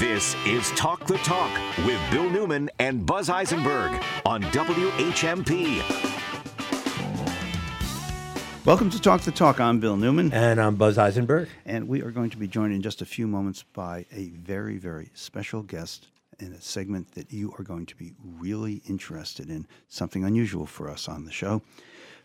This is Talk the Talk with Bill Newman and Buzz Eisenberg on WHMP. Welcome to Talk the Talk. I'm Bill Newman. And I'm Buzz Eisenberg. And we are going to be joined in just a few moments by a very, very special guest in a segment that you are going to be really interested in, something unusual for us on the show.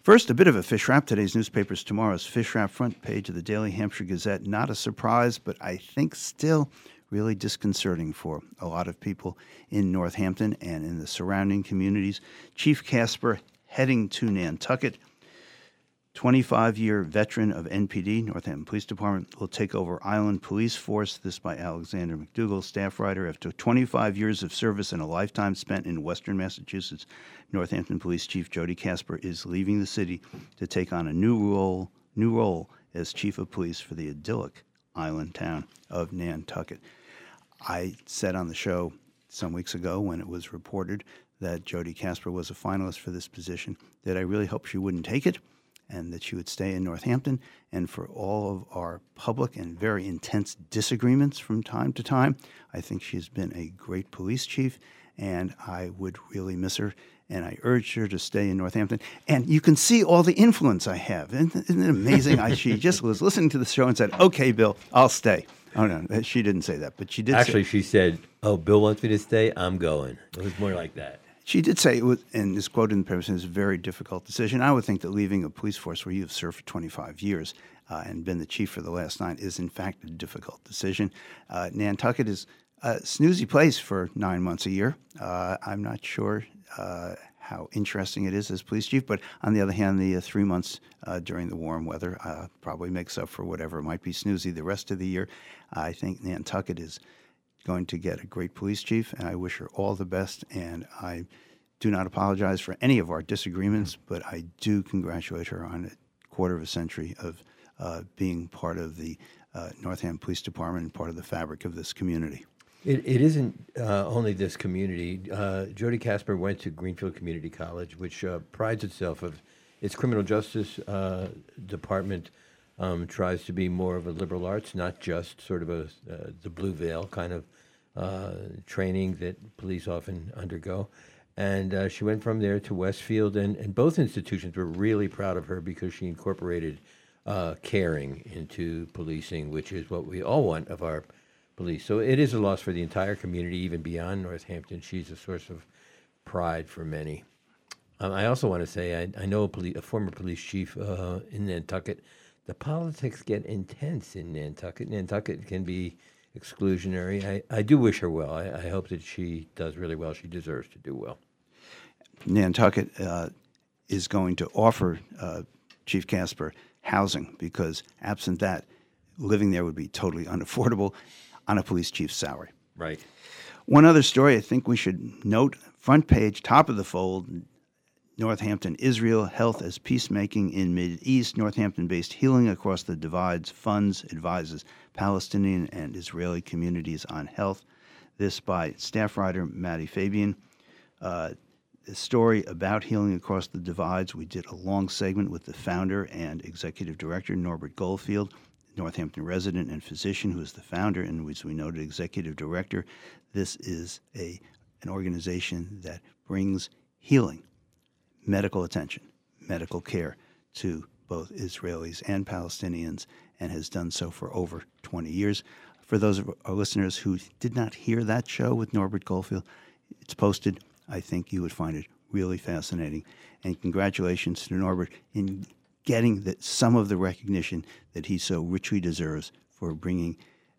First, a bit of a fish wrap. Today's newspaper's tomorrow's fish wrap front page of the Daily Hampshire Gazette. Not a surprise, but I think still really disconcerting for a lot of people in Northampton and in the surrounding communities. Chief Casper heading to Nantucket. 25 year veteran of NPD, Northampton Police Department, will take over Island Police Force. This by Alexander MacDougall, staff writer. After 25 years of service and a lifetime spent in Western Massachusetts, Northampton Police Chief Jody Casper is leaving the city to take on a new role, new role as Chief of Police for the idyllic island town of Nantucket. I said on the show some weeks ago when it was reported that Jody Casper was a finalist for this position that I really hope she wouldn't take it and that she would stay in Northampton. And for all of our public and very intense disagreements from time to time, I think she's been a great police chief, and I would really miss her. And I urged her to stay in Northampton. And you can see all the influence I have. Isn't, isn't it amazing? I, she just was listening to the show and said, "Okay, Bill, I'll stay." Oh no, she didn't say that, but she did. Actually, say, she said, "Oh, Bill wants me to stay. I'm going." It was more like that. She did say it was, and this quote in the paper says, "a very difficult decision." I would think that leaving a police force where you have served for 25 years uh, and been the chief for the last nine is, in fact, a difficult decision. Uh, Nantucket is a snoozy place for nine months a year. Uh, I'm not sure uh, how interesting it is as police chief. But on the other hand, the uh, three months uh, during the warm weather uh, probably makes up for whatever might be snoozy the rest of the year. I think Nantucket is going to get a great police chief, and I wish her all the best. And I do not apologize for any of our disagreements, but I do congratulate her on a quarter of a century of uh, being part of the uh, Northampton Police Department and part of the fabric of this community. It, it isn't uh, only this community. Uh, Jody Casper went to Greenfield Community College, which uh, prides itself of its criminal justice uh, department. Um, tries to be more of a liberal arts, not just sort of a uh, the blue veil kind of uh, training that police often undergo. And she went from there to Westfield, and, and both institutions were really proud of her because she incorporated caring into policing, which is what we all want of our police. So it is a loss for the entire community, even beyond Northampton. She's a source of pride for many. Um, I also want to say I, I know a, poli- a, former police chief uh, in Nantucket. The politics get intense in Nantucket. Nantucket can be exclusionary. I, I do wish her well. I, I hope that she does really well. She deserves to do well. Nantucket uh, is going to offer uh, Chief Casper housing because absent that, living there would be totally unaffordable on a police chief's salary. Right. One other story I think we should note front page, top of the fold Northampton, Israel, Health as Peacemaking in Mid East. Northampton based Healing Across the Divides funds, advises Palestinian and Israeli communities on health. This by staff writer Maddie Fabian. Uh, the story about Healing Across the Divides, we did a long segment with the founder and executive director, Norbert Goldfield. Northampton resident and physician who is the founder and, as we noted, executive director. This is a, an organization that brings healing, medical attention, medical care to both Israelis and Palestinians and has done so for over 20 years. For those of our listeners who did not hear that show with Norbert Goldfield, it's posted. I think you would find it really fascinating. And congratulations to Norbert in getting the, some of the recognition that he so richly deserves for bringing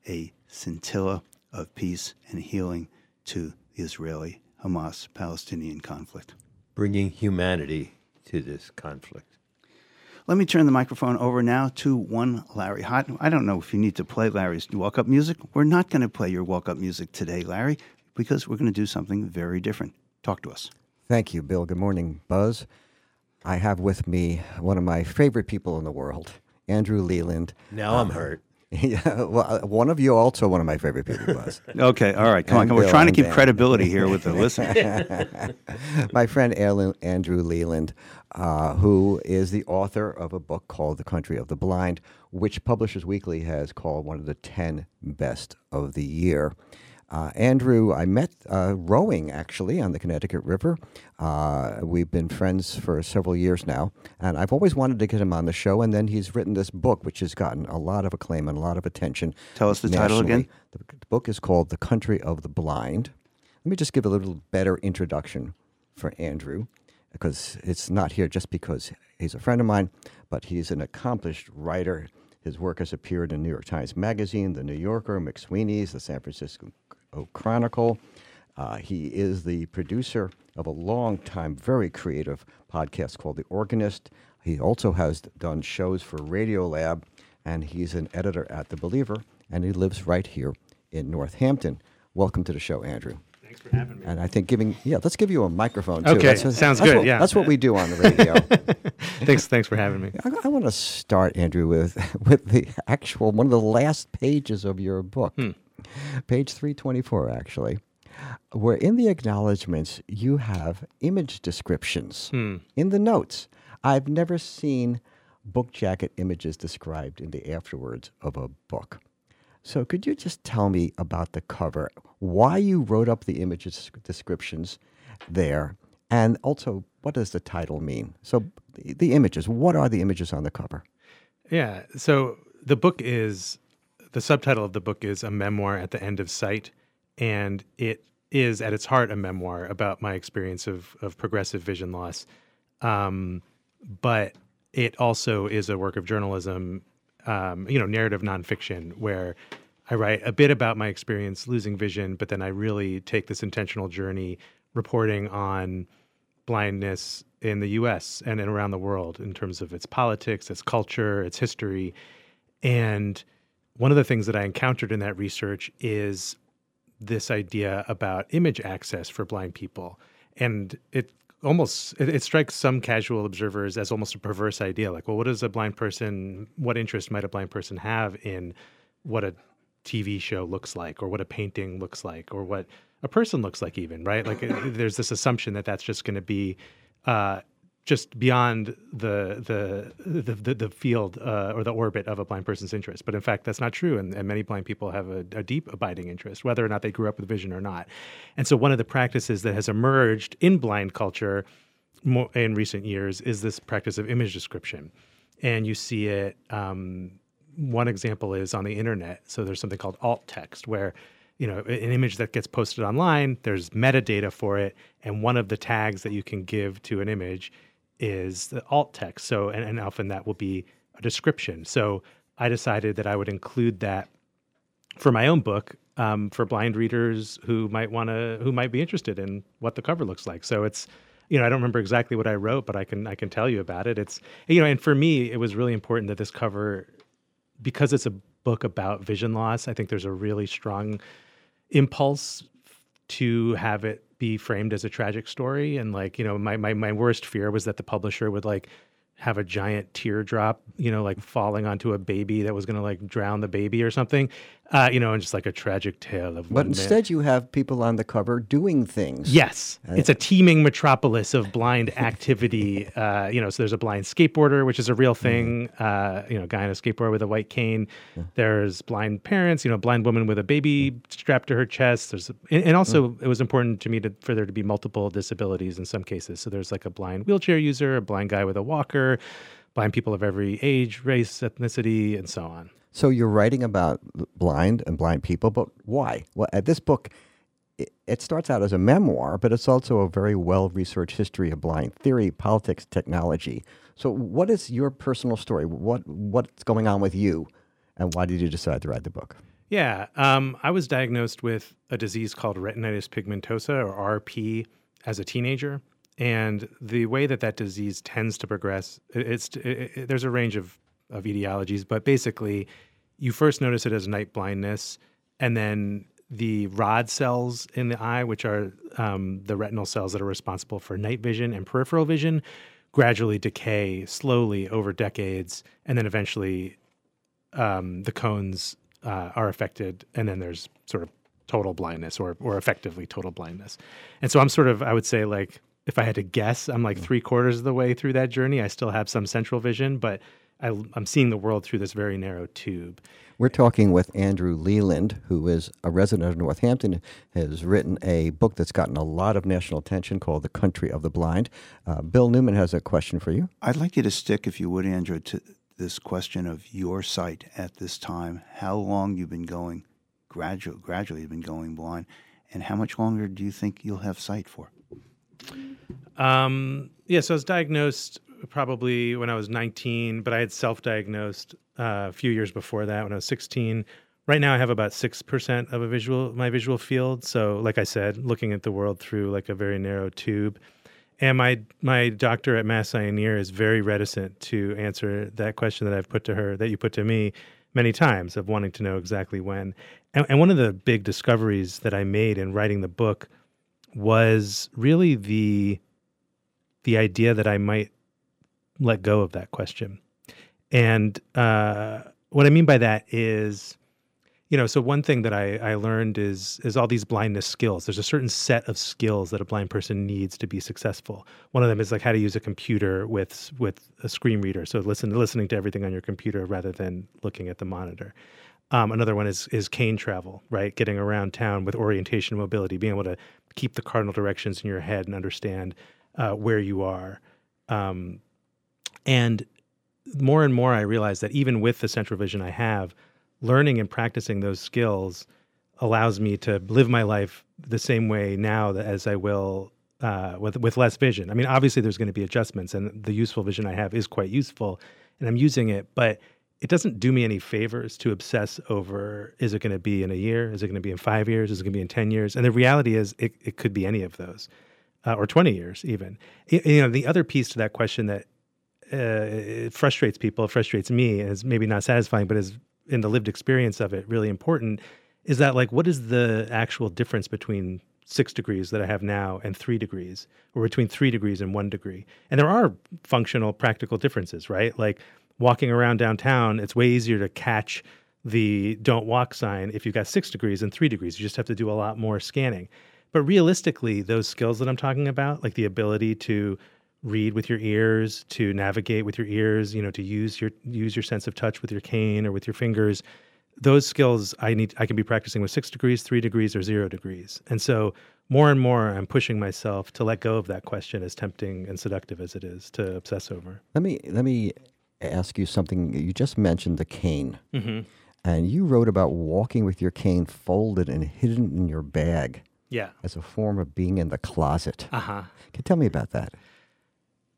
a scintilla of peace and healing to the Israeli Hamas Palestinian conflict. Bringing humanity to this conflict. Let me turn the microphone over now to one Larry Hott. I don't know if you need to play Larry's walk up music. We're not going to play your walk up music today, Larry, because we're going to do something very different. Talk to us. Thank you, Bill. Good morning, Buzz. I have with me one of my favorite people in the world, Andrew Leland. Now I'm hurt. Yeah, well, uh, one of you also one of my favorite people was. okay, all right, come on, come on. We're trying to keep Dan. credibility here with the listener. my friend Andrew Leland, uh, who is the author of a book called The Country of the Blind, which Publishers Weekly has called one of the 10 best of the year. Uh, Andrew, I met uh, rowing actually on the Connecticut River. Uh, we've been friends for several years now, and I've always wanted to get him on the show. And then he's written this book, which has gotten a lot of acclaim and a lot of attention. Tell us the title again. The, the book is called The Country of the Blind. Let me just give a little better introduction for Andrew, because it's not here just because he's a friend of mine, but he's an accomplished writer. His work has appeared in New York Times Magazine, The New Yorker, McSweeney's, The San Francisco Chronicle. Uh, he is the producer of a long time, very creative podcast called The Organist. He also has done shows for Radiolab, and he's an editor at The Believer, and he lives right here in Northampton. Welcome to the show, Andrew. Thanks for having me. And I think giving, yeah, let's give you a microphone too. Okay, That's- sounds that's good, what- yeah. That's what we do on the radio. thanks, thanks for having me. I, I want to start, Andrew, with with the actual one of the last pages of your book, page three twenty four, actually, where in the acknowledgments you have image descriptions hmm. in the notes. I've never seen book jacket images described in the afterwards of a book. So, could you just tell me about the cover, why you wrote up the images descriptions there, and also what does the title mean? So, the images, what are the images on the cover? Yeah. So the book is the subtitle of the book is a memoir at the end of sight, and it is at its heart a memoir about my experience of of progressive vision loss. Um, but it also is a work of journalism, um, you know, narrative nonfiction, where I write a bit about my experience losing vision, but then I really take this intentional journey reporting on blindness in the US and around the world in terms of its politics, its culture, its history. And one of the things that I encountered in that research is this idea about image access for blind people. And it almost it, it strikes some casual observers as almost a perverse idea like well what does a blind person what interest might a blind person have in what a TV show looks like or what a painting looks like or what a person looks like even right like there's this assumption that that's just going to be uh, just beyond the the the the, field uh, or the orbit of a blind person's interest. But in fact, that's not true, and, and many blind people have a, a, deep abiding interest, whether or not they grew up with vision or not. And so, one of the practices that has emerged in blind culture more, in recent years is this practice of image description, and you see it. Um, one example is on the internet. So there's something called alt text where you know, an image that gets posted online, there's metadata for it, and one of the tags that you can give to an image is the alt text. So, and, and often that will be a description. So, I decided that I would include that for my own book um, for blind readers who might want to, who might be interested in what the cover looks like. So it's, you know, I don't remember exactly what I wrote, but I can, I can tell you about it. It's, you know, and for me, it was really important that this cover, because it's a book about vision loss. I think there's a really strong impulse to have it be framed as a tragic story. And like you know my, my my worst fear was that the publisher would like have a giant teardrop you know like falling onto a baby that was going to like drown the baby or something uh, you know and just like a tragic tale of But one man. instead, you have people on the cover doing things. Yes, it's a teeming metropolis of blind activity. Uh, you know, so there's a blind skateboarder, which is a real thing. Uh, you know, guy on a skateboard with a white cane. There's blind parents. You know, blind woman with a baby strapped to her chest. There's, and, and also it was important to me to for there to be multiple disabilities in some cases. So there's like a blind wheelchair user, a blind guy with a walker, blind people of every age, race, ethnicity, and so on. So you're writing about blind and blind people, but why? Well, at this book, it, it starts out as a memoir, but it's also a very well researched history of blind theory, politics, technology. So, what is your personal story? What what's going on with you, and why did you decide to write the book? Yeah, um, I was diagnosed with a disease called retinitis pigmentosa, or RP, as a teenager. And the way that that disease tends to progress, it's it, it, there's a range of of etiologies, but basically, you first notice it as night blindness, and then the rod cells in the eye, which are um, the retinal cells that are responsible for night vision and peripheral vision, gradually decay slowly over decades, and then eventually um, the cones uh, are affected, and then there's sort of total blindness, or or effectively total blindness. And so I'm sort of, I would say, like if I had to guess, I'm like three quarters of the way through that journey. I still have some central vision, but I, I'm seeing the world through this very narrow tube. We're talking with Andrew Leland, who is a resident of Northampton, has written a book that's gotten a lot of national attention called The Country of the Blind. Uh, Bill Newman has a question for you. I'd like you to stick, if you would, Andrew, to this question of your sight at this time. How long you've been going, gradually, gradually you've been going blind, and how much longer do you think you'll have sight for? Um, yeah, so I was diagnosed probably when I was 19, but I had self-diagnosed uh, a few years before that when I was 16. Right now, I have about six percent of a visual my visual field. So, like I said, looking at the world through like a very narrow tube. And my my doctor at Mass Eye and Ear is very reticent to answer that question that I've put to her, that you put to me many times, of wanting to know exactly when. And, and one of the big discoveries that I made in writing the book was really the the idea that I might let go of that question. And uh, what I mean by that is, you know, so one thing that I, I learned is is all these blindness skills. There's a certain set of skills that a blind person needs to be successful. One of them is like how to use a computer with with a screen reader. So listen listening to everything on your computer rather than looking at the monitor. Um, another one is is cane travel, right? Getting around town with orientation mobility, being able to keep the cardinal directions in your head and understand uh, where you are. Um, and more and more, I realize that even with the central vision I have, learning and practicing those skills allows me to live my life the same way now as I will uh, with with less vision. I mean, obviously, there's going to be adjustments, and the useful vision I have is quite useful, and I'm using it, but it doesn't do me any favors to obsess over is it going to be in a year? Is it going to be in five years? Is it going to be in 10 years? And the reality is, it, it could be any of those, uh, or 20 years even. you know, the other piece to that question that uh, frustrates people, frustrates me, is maybe not satisfying, but is in the lived experience of it really important, is that like, what is the actual difference between six degrees that I have now and three degrees, or between three degrees and one degree? And there are functional, practical differences, right? Like, walking around downtown, it's way easier to catch the don't walk sign if you've got six degrees and three degrees. You just have to do a lot more scanning. But realistically, those skills that I'm talking about, like the ability to read with your ears, to navigate with your ears, you know, to use your use your sense of touch with your cane or with your fingers, those skills I need I can be practicing with six degrees, three degrees, or zero degrees. And so more and more I'm pushing myself to let go of that question as tempting and seductive as it is to obsess over. Let me let me ask you something. You just mentioned the cane. Mm-hmm. And you wrote about walking with your cane folded and hidden in your bag. Yeah. As a form of being in the closet. Uh huh. Can you tell me about that?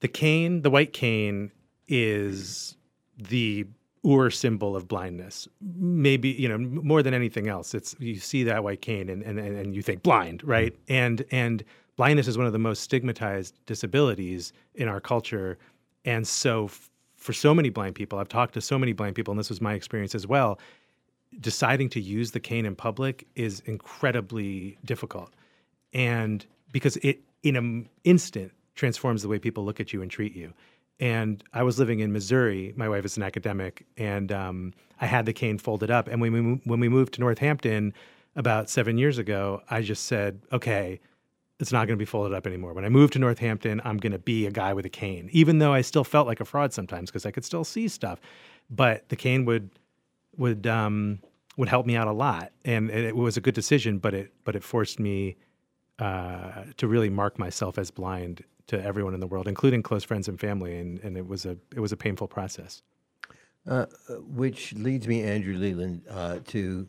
The cane, the white cane, is the Ur symbol of blindness. Maybe you know more than anything else. It's you see that white cane and and, and you think blind, right? Mm-hmm. And and blindness is one of the most stigmatized disabilities in our culture, and so for so many blind people, I've talked to so many blind people, and this was my experience as well. Deciding to use the cane in public is incredibly difficult, and because it in an instant transforms the way people look at you and treat you. And I was living in Missouri. My wife is an academic, and um, I had the cane folded up. And when we when we moved to Northampton about seven years ago, I just said, "Okay, it's not going to be folded up anymore. When I move to Northampton, I'm going to be a guy with a cane, even though I still felt like a fraud sometimes because I could still see stuff. But the cane would would um, would help me out a lot, and it, was a good decision. But it but it forced me uh, to really mark myself as blind to everyone in the world, including close friends and family, and, and it was a it was a painful process. Uh, which leads me, Andrew Leland, uh, to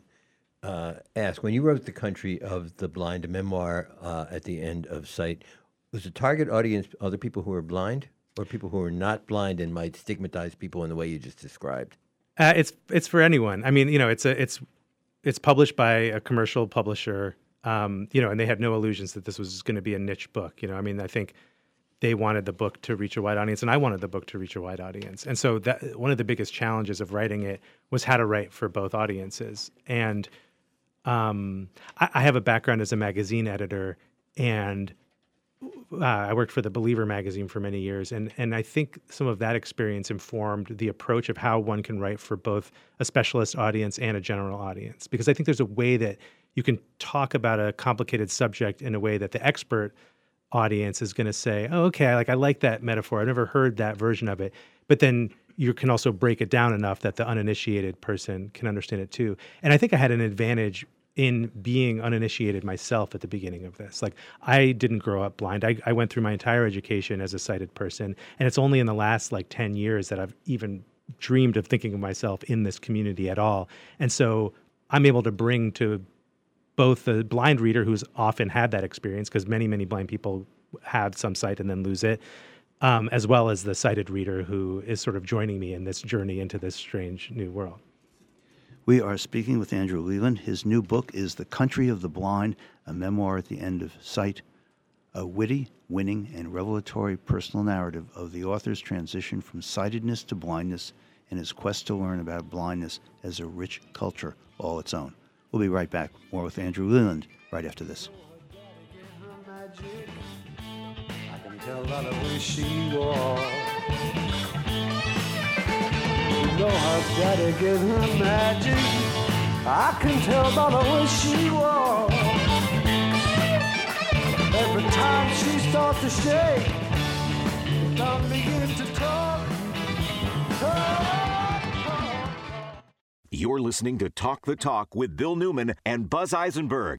uh, ask when you wrote The Country of the Blind, a memoir uh, at the end of Sight, was the target audience other people who are blind or people who are not blind and might stigmatize people in the way you just described? Uh, it's it's for anyone. I mean, you know, it's a it's it's published by a commercial publisher, um, you know, and they had no illusions that this was going to be a niche book. You know, I mean, I think they wanted the book to reach a wide audience, and I wanted the book to reach a wide audience. And so that one of the biggest challenges of writing it was how to write for both audiences. And um, I, I, have a background as a magazine editor, and uh, I worked for the Believer magazine for many years, and and I think some of that experience informed the approach of how one can write for both a specialist audience and a general audience. Because I think there's a way that you can talk about a complicated subject in a way that the expert audience is going to say, "Oh, okay, like I like that metaphor. I've never heard that version of it." But then you can also break it down enough that the uninitiated person can understand it too. And I think I had an advantage in being uninitiated myself at the beginning of this. Like I didn't grow up blind. I, I went through my entire education as a sighted person, and it's only in the last like ten years that I've even dreamed of thinking of myself in this community at all. And so I'm able to bring to both the blind reader who's often had that experience because many many blind people have some sight and then lose it um, as well as the sighted reader who is sort of joining me in this journey into this strange new world We are speaking with Andrew Leland. His new book is The Country of the Blind, a memoir at the end of sight, a witty, winning, and revelatory personal narrative of the author's transition from sightedness to blindness and his quest to learn about blindness as a rich culture all its own. We'll be right back. More with Andrew Leland right after this. Walks. You know her magic. I can tell by the way she walks. Every time she starts to shake, I begin to talk, talk. You're listening to Talk the Talk with Bill Newman and Buzz Eisenberg.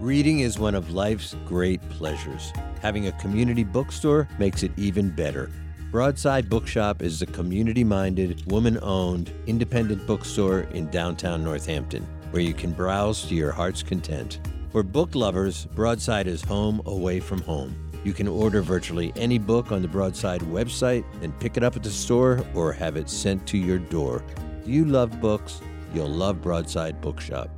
Reading is one of life's great pleasures. Having a community bookstore makes it even better. Broadside Bookshop is a community minded, woman owned, independent bookstore in downtown Northampton where you can browse to your heart's content. For book lovers, Broadside is home away from home. You can order virtually any book on the Broadside website and pick it up at the store or have it sent to your door. Do you love books? You'll love Broadside Bookshop.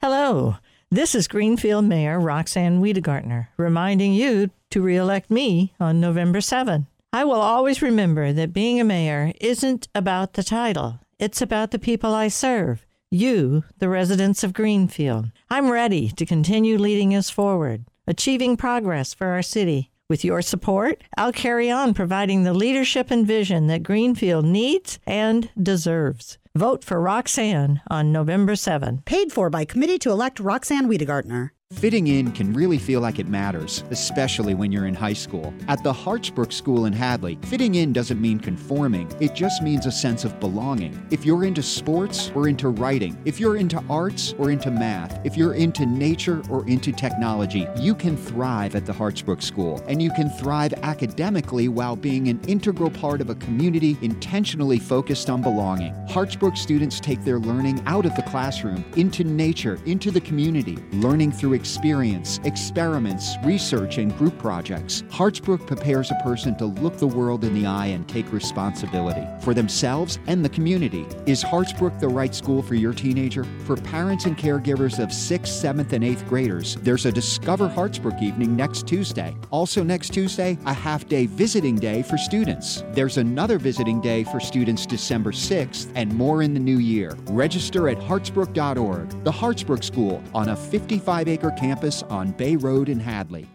Hello, this is Greenfield Mayor Roxann Wedegartner reminding you to reelect me on November 7. I will always remember that being a mayor isn't about the title, it's about the people I serve, you, the residents of Greenfield. I'm ready to continue leading us forward, achieving progress for our city. With your support, I'll carry on providing the leadership and vision that Greenfield needs and deserves. Vote for Roxann on November 7. Paid for by Committee to Elect Roxann Wedegartner. Fitting in can really feel like it matters, especially when you're in high school. At the Hartsbrook School in Hadley, fitting in doesn't mean conforming, it just means a sense of belonging. If you're into sports or into writing, if you're into arts or into math, if you're into nature or into technology, you can thrive at the Hartsbrook School. And you can thrive academically while being an integral part of a community intentionally focused on belonging. Hartsbrook students take their learning out of the classroom, into nature, into the community, learning through experience, experiments, research, and group projects. Hartsbrook prepares a person to look the world in the eye and take responsibility for themselves and the community. Is Hartsbrook the right school for your teenager? For parents and caregivers of 6th, 7th, and 8th graders, there's a Discover Hartsbrook evening next Tuesday. Also, next Tuesday, a half day visiting day for students. There's another visiting day for students December 6th and more in the new year. Register at hartsbrook.org. The Hartsbrook School on a 55 acre campus on Bay Road in Hadley.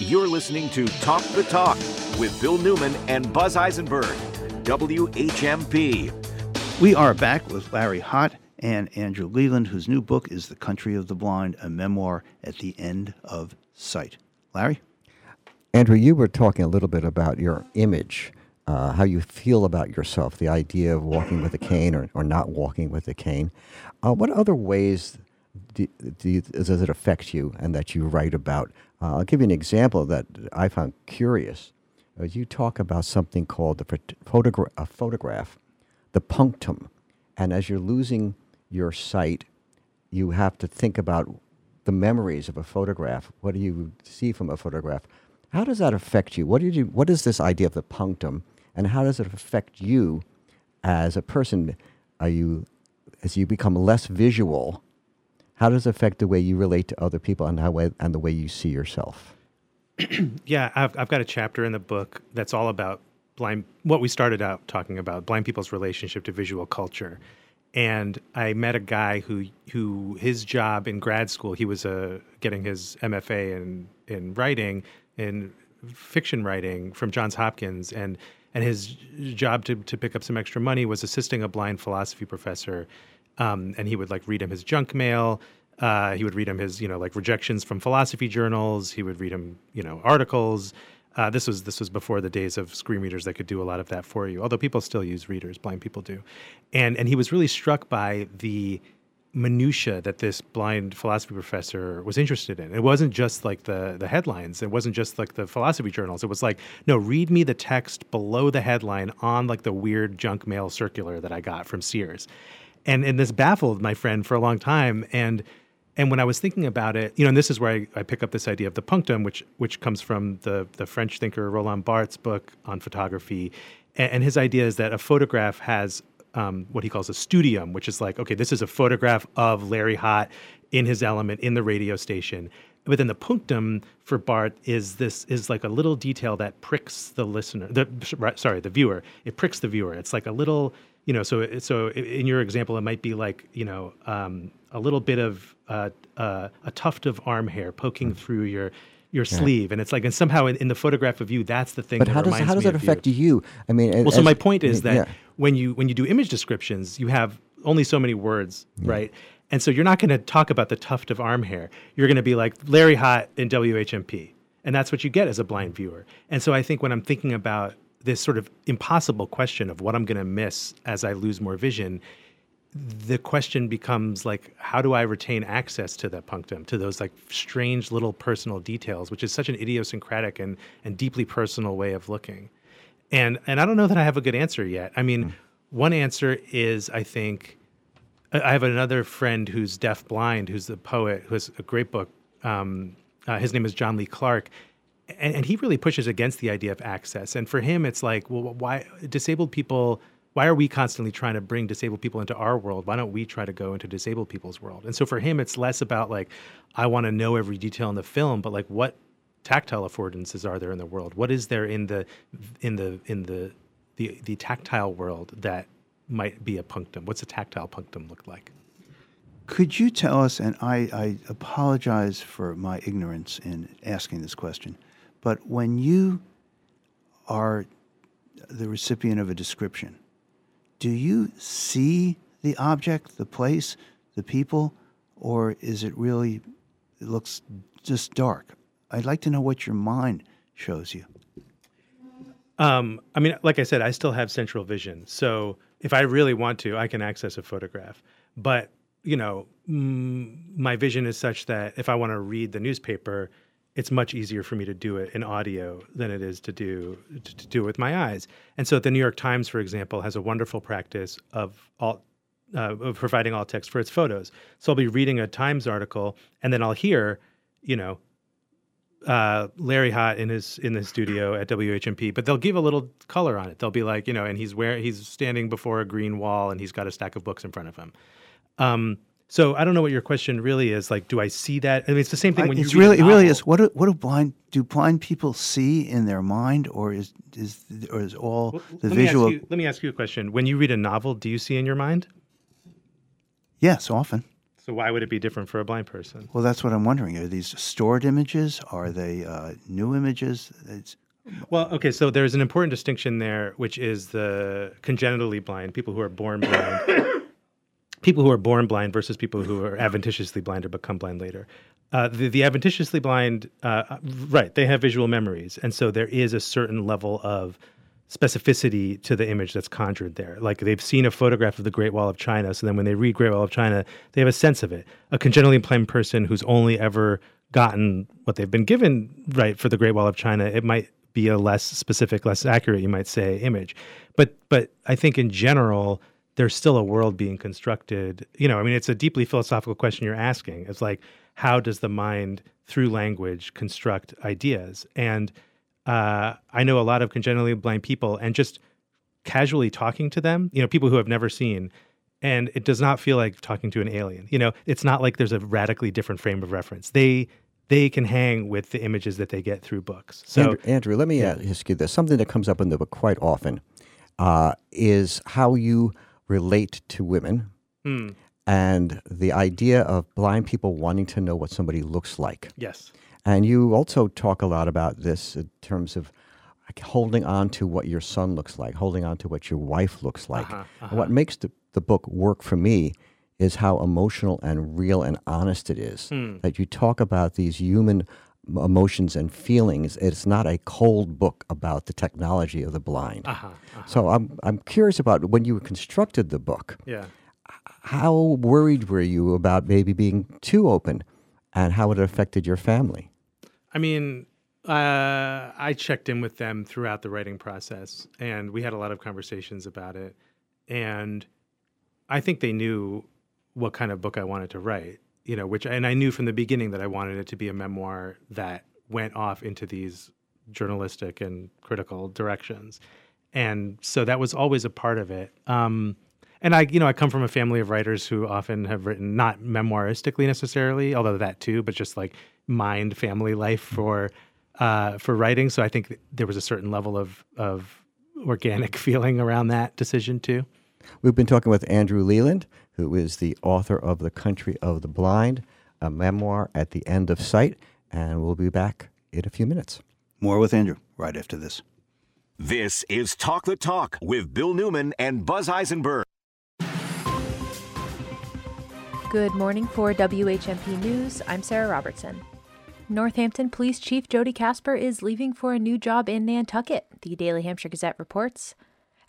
You're listening to Talk the Talk with Bill Newman and Buzz Eisenberg. WHMP. We are back with Larry Hott and Andrew Leland, whose new book is The Country of the Blind, a memoir at the end of sight. Larry? Andrew, you were talking a little bit about your image, uh, how you feel about yourself, the idea of walking with a cane or, or not walking with a cane. Uh, what other ways do, do you, does it affect you and that you write about? Uh, I'll give you an example that I found curious. Uh, you talk about something called the photogra- a photograph, the punctum. And as you're losing your sight, you have to think about the memories of a photograph. What do you see from a photograph? How does that affect you? What did you? What is this idea of the punctum, and how does it affect you as a person? Are you, as you become less visual, how does it affect the way you relate to other people and how and the way you see yourself? Yeah, I've, I've got a chapter in the book that's all about blind, what we started out talking about, blind people's relationship to visual culture. And I met a guy who, who his job in grad school, he was uh, getting his MFA in, in writing, in fiction writing from Johns Hopkins. And, and his job to, to pick up some extra money was assisting a blind philosophy professor. Um, and he would like read him his junk mail Uh, he would read him his, you know, like rejections from philosophy journals. He would read him, you know, articles. Uh, this was this was before the days of screen readers that could do a lot of that for you. Although people still use readers, blind people do, and and he was really struck by the minutia that this blind philosophy professor was interested in. It wasn't just like the the headlines. It wasn't just like the philosophy journals. It was like, no, read me the text below the headline on like the weird junk mail circular that I got from Sears. And and this baffled my friend for a long time. And and when I was thinking about it, you know, and this is where I, I pick up this idea of the punctum, which which comes from the the French thinker Roland Barthes' book on photography. And, and his idea is that a photograph has um, what he calls a studium, which is like, okay, this is a photograph of Larry Hott in his element in the radio station. But then the punctum for Barthes is this is like a little detail that pricks the listener, the sorry, the viewer. It pricks the viewer. It's like a little, you know. So so in your example, it might be like you know um, a little bit of uh, uh, a tuft of arm hair poking through your your Yeah. sleeve, and it's like and somehow in, in the photograph of you, that's the thing. But how does how does that of you. affect you? I mean, Well, so my point is that yeah. When you when you do image descriptions, you have only so many words, right? And so you're not going to talk about the tuft of arm hair. You're going to be like Larry Hott in WHMP, and that's what you get as a blind viewer. And so I think when I'm thinking about this sort of impossible question of what I'm going to miss as I lose more vision, the question becomes like, how do I retain access to that punctum, to those like strange little personal details, which is such an idiosyncratic and and deeply personal way of looking. And and I don't know that I have a good answer yet. I mean, one answer is I think I I have another friend who's deaf blind, who's a poet, who has a great book. Um, uh, his name is John Lee Clark, and, and he really pushes against the idea of access. And for him, it's like, well, why disabled people? Why are we constantly trying to bring disabled people into our world? Why don't we try to go into disabled people's world? And so for him, it's less about like, I want to know every detail in the film, but like, what tactile affordances are there in the world? What is there in the in the in the the, the tactile world that might be a punctum? What's a tactile punctum look like? Could you tell us, and I, I apologize for my ignorance in asking this question, but when you are the recipient of a description, do you see the object, the place, the people, or is it really, it looks just dark? I'd like to know what your mind shows you. Um, I mean, like I said, I still have central vision. So if I really want to, I can access a photograph. But, you know, mm, my vision is such that if I want to read the newspaper, it's much easier for me to do it in audio than it is to do to, to do it with my eyes. And so the New York Times, for example, has a wonderful practice of all uh, of providing alt text for its photos. So I'll be reading a Times article, and then I'll hear, you know, uh, Larry Hott in his in the studio at WHMP, but they'll give a little color on it. They'll be like, you know, and he's where he's standing before a green wall, and he's got a stack of books in front of him. Um, so I don't know what your question really is. Like, do I see that? I mean, it's the same thing I- when you it's read a really, it really is. What do, what do blind do? Blind people see in their mind, or is is or is all the let visual? Me you, let me ask you a question. When you read a novel, do you see in your mind? Yes, often. So why would it be different for a blind person? Well, that's what I'm wondering. Are these stored images? Are they uh, new images? It's, Well, okay, so there's an important distinction there, which is the congenitally blind, people who are born blind, people who are born blind versus people who are adventitiously blind or become blind later. Uh, the, the adventitiously blind, uh, right, they have visual memories. And so there is a certain level of specificity to the image that's conjured there. Like they've seen a photograph of the Great Wall of China, so then when they read Great Wall of China, they have a sense of it. A congenitally blind person who's only ever gotten what they've been given right for the Great Wall of China, it might be a less specific, less accurate, you might say, image. But but I think in general, there's still a world being constructed. You know, I mean, it's a deeply philosophical question you're asking. It's like, how does the mind through language construct ideas? And uh, I know a lot of congenitally blind people, and just casually talking to them, you know, people who have never seen, and it does not feel like talking to an alien. You know, it's not like there's a radically different frame of reference. They they can hang with the images that they get through books. So Andrew, Andrew, let me ask you this. Something that comes up in the book quite often uh, is how you relate to women Hmm. and the idea of blind people wanting to know what somebody looks like. yes, And you also talk a lot about this in terms of holding on to what your son looks like, holding on to what your wife looks like. Uh-huh, And what makes the, the book work for me is how emotional and real and honest it is. Hmm. That you talk about these human emotions and feelings. It's not a cold book about the technology of the blind. Uh-huh, So I'm I'm curious about when you constructed the book. Yeah. How worried were you about maybe being too open, and how it affected your family? I mean, uh, I checked in with them throughout the writing process, and we had a lot of conversations about it. And I think they knew what kind of book I wanted to write, you know, which, and I knew from the beginning that I wanted it to be a memoir that went off into these journalistic and critical directions. And so that was always a part of it. Um, and I, you know, I come from a family of writers who often have written not memoiristically necessarily, although that too, but just like mind family life for uh, for writing. So I think there was a certain level of of organic feeling around that decision too. We've been talking with Andrew Leland, who is the author of The Country of the Blind, a memoir at the end of sight, and we'll be back in a few minutes. More with Andrew right after this. This is Talk the Talk with Bill Newman and Buzz Eisenberg. Good morning for WHMP News. I'm Sarah Robertson. Northampton Police Chief Jody Casper is leaving for a new job in Nantucket, the Daily Hampshire Gazette reports.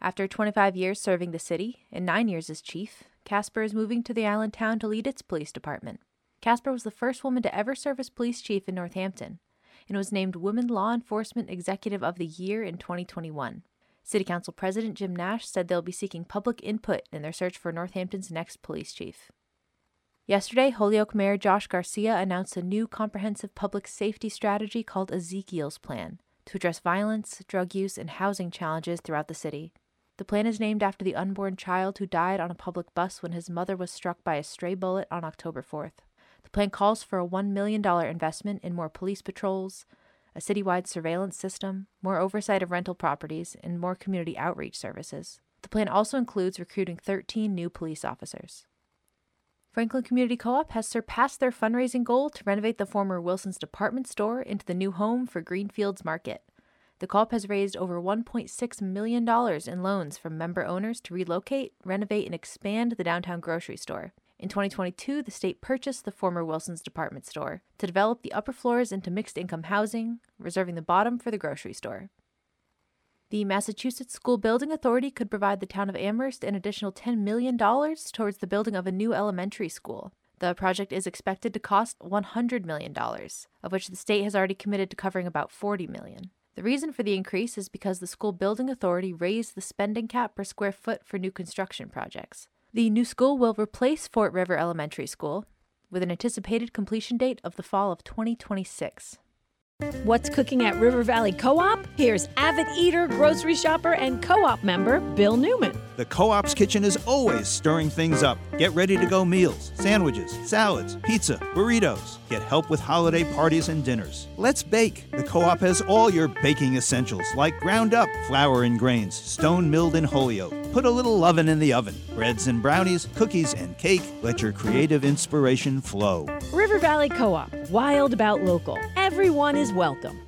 After 25 years serving the city and nine years as chief, Casper is moving to the island town to lead its police department. Casper was the first woman to ever serve as police chief in Northampton and was named Women Law Enforcement Executive of the Year in 2021. City Council President Jim Nash said they'll be seeking public input in their search for Northampton's next police chief. Yesterday, Holyoke Mayor Josh Garcia announced a new comprehensive public safety strategy called Ezekiel's Plan to address violence, drug use, and housing challenges throughout the city. The plan is named after the unborn child who died on a public bus when his mother was struck by a stray bullet on October 4th. The plan calls for a $1 million investment in more police patrols, a citywide surveillance system, more oversight of rental properties, and more community outreach services. The plan also includes recruiting 13 new police officers. Franklin Community Co op has surpassed their fundraising goal to renovate the former Wilson's department store into the new home for Greenfields Market. The co op has raised over $1.6 million in loans from member owners to relocate, renovate, and expand the downtown grocery store. In 2022, the state purchased the former Wilson's department store to develop the upper floors into mixed income housing, reserving the bottom for the grocery store. The Massachusetts School Building Authority could provide the town of Amherst an additional $10 million towards the building of a new elementary school. The project is expected to cost $100 million, of which the state has already committed to covering about 40 million. The reason for the increase is because the School Building Authority raised the spending cap per square foot for new construction projects. The new school will replace Fort River Elementary School, with an anticipated completion date of the fall of 2026. What's cooking at River Valley Co op? Here's avid eater, grocery shopper, and co op member Bill Newman. The Co op's kitchen is always stirring things up. Get ready to go meals, sandwiches, salads, pizza, burritos. Get help with holiday parties and dinners. Let's bake. The Co op has all your baking essentials like ground up flour and grains, stone milled in Holyoke. Put a little oven in the oven. Breads and brownies, cookies and cake. Let your creative inspiration flow. River Valley Co op, wild about local. Everyone is welcome.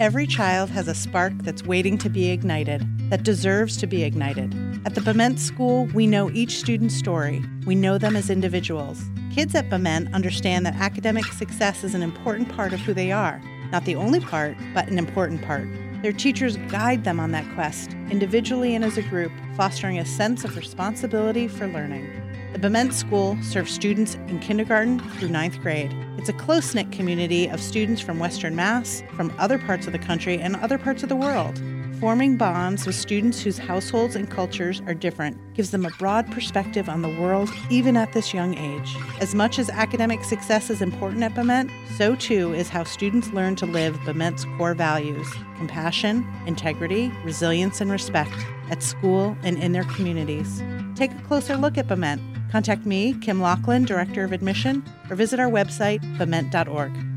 Every child has a spark that's waiting to be ignited, that deserves to be ignited. At the Bement School, we know each student's story. We know them as individuals. Kids at Bement understand that academic success is an important part of who they are. Not the only part, but an important part. Their teachers guide them on that quest, individually and as a group, fostering a sense of responsibility for learning. The Bement School serves students in kindergarten through ninth grade. It's a close knit community of students from Western Mass, from other parts of the country, and other parts of the world. Forming bonds with students whose households and cultures are different gives them a broad perspective on the world, even at this young age. As much as academic success is important at Bement, so too is how students learn to live Bement's core values compassion, integrity, resilience, and respect at school and in their communities. Take a closer look at Bement. Contact me, Kim Lachlan, Director of Admission, or visit our website, bement.org.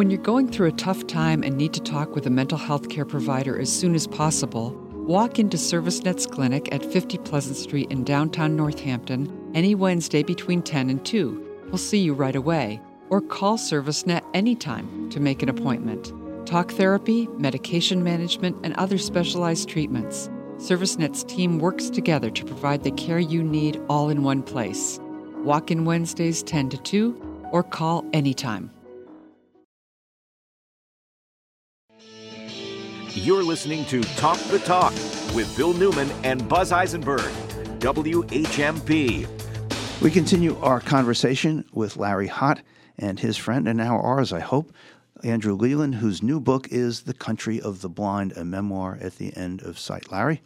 When you're going through a tough time and need to talk with a mental health care provider as soon as possible, walk into ServiceNet's clinic at 50 Pleasant Street in downtown Northampton any Wednesday between 10 and 2. We'll see you right away. Or call ServiceNet anytime to make an appointment. Talk therapy, medication management, and other specialized treatments. ServiceNet's team works together to provide the care you need all in one place. Walk in Wednesdays 10 to 2 or call anytime. You're listening to Talk the Talk with Bill Newman and Buzz Eisenberg, WHMP. We continue our conversation with Larry Hott and his friend, and now ours, I hope, Andrew Leland, whose new book is The Country of the Blind, a memoir at the end of sight. Larry?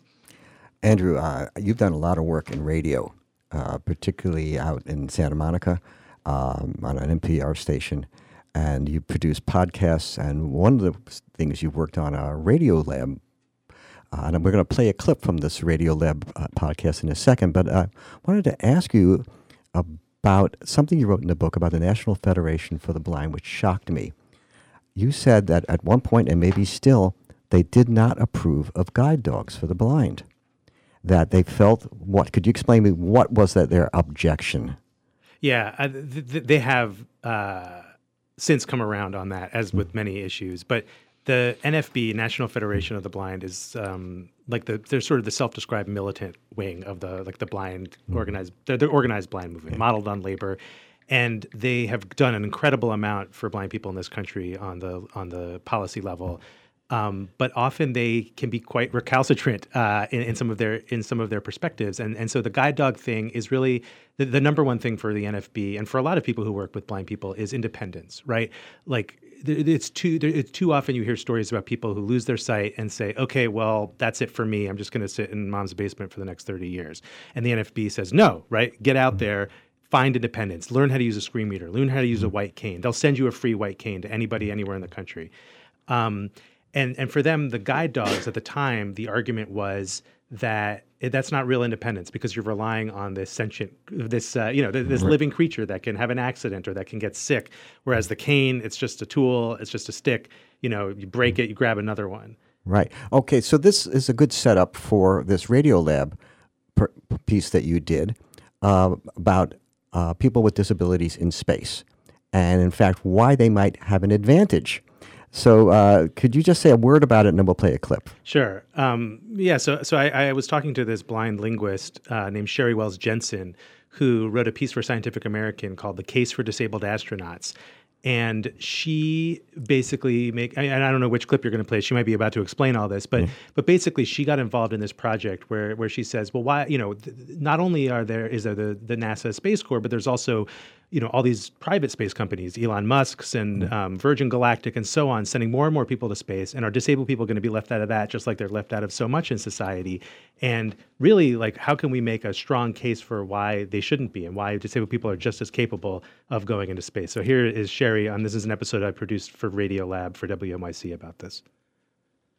Andrew, uh, you've done a lot of work in radio, uh, particularly out in Santa Monica um, on an NPR station, and you produce podcasts. And one of the things you've worked on a radio lab, uh, and we're going to play a clip from this Radio Lab uh, podcast in a second. But I wanted to ask you about something you wrote in the book about the National Federation for the Blind, which shocked me. You said that at one point, and maybe still, they did not approve of guide dogs for the blind that they felt what could you explain to me what was that their objection yeah uh, th- th- they have uh, since come around on that as with many issues. But the nfb national federation of the blind is um, like the they're sort of the self-described militant wing of the like the blind mm. organized they're the organized blind movement modeled on labor. And they have done an incredible amount for blind people in this country on the on the policy level um, but often they can be quite recalcitrant uh, in, in, some of their in some of their perspectives, and and so the guide dog thing is really the, the, number one thing for the NFB and for a lot of people who work with blind people is independence, right? Like it's too it's too often you hear stories about people who lose their sight and say, okay, well that's it for me. I'm just going to sit in mom's basement for the next 30 years, and the NFB says no, right? Get out there. Find independence. Learn how to use a screen reader. Learn how to use a white cane. They'll send you a free white cane to anybody anywhere in the country. Um, and and for them the guide dogs at the time the argument was that it, that's not real independence because you're relying on this sentient this uh, you know this right. living creature that can have an accident or that can get sick whereas the cane it's just a tool it's just a stick you know you break it you grab another one right okay so this is a good setup for this radio lab per- piece that you did uh, about uh, people with disabilities in space and in fact why they might have an advantage so, uh, could you just say a word about it, and then we'll play a clip? Sure. Um, yeah. So, so I, I, was talking to this blind linguist uh, named Sheri Wells-Jensen, who wrote a piece for Scientific American called "The Case for Disabled Astronauts," and she basically make and I don't know which clip you're going to play. She might be about to explain all this, but but basically she got involved in this project where where she says, well, why you know, th- not only are there is there the the NASA Space Corps, but there's also you know all these private space companies, Elon Musk's and mm. um, Virgin Galactic and so on, sending more and more people to space. And are disabled people going to be left out of that, just like they're left out of so much in society? And really, like, how can we make a strong case for why they shouldn't be, and why disabled people are just as capable of going into space? So here is Sheri. Um, this is an episode I produced for Radio Lab for WNYC about this.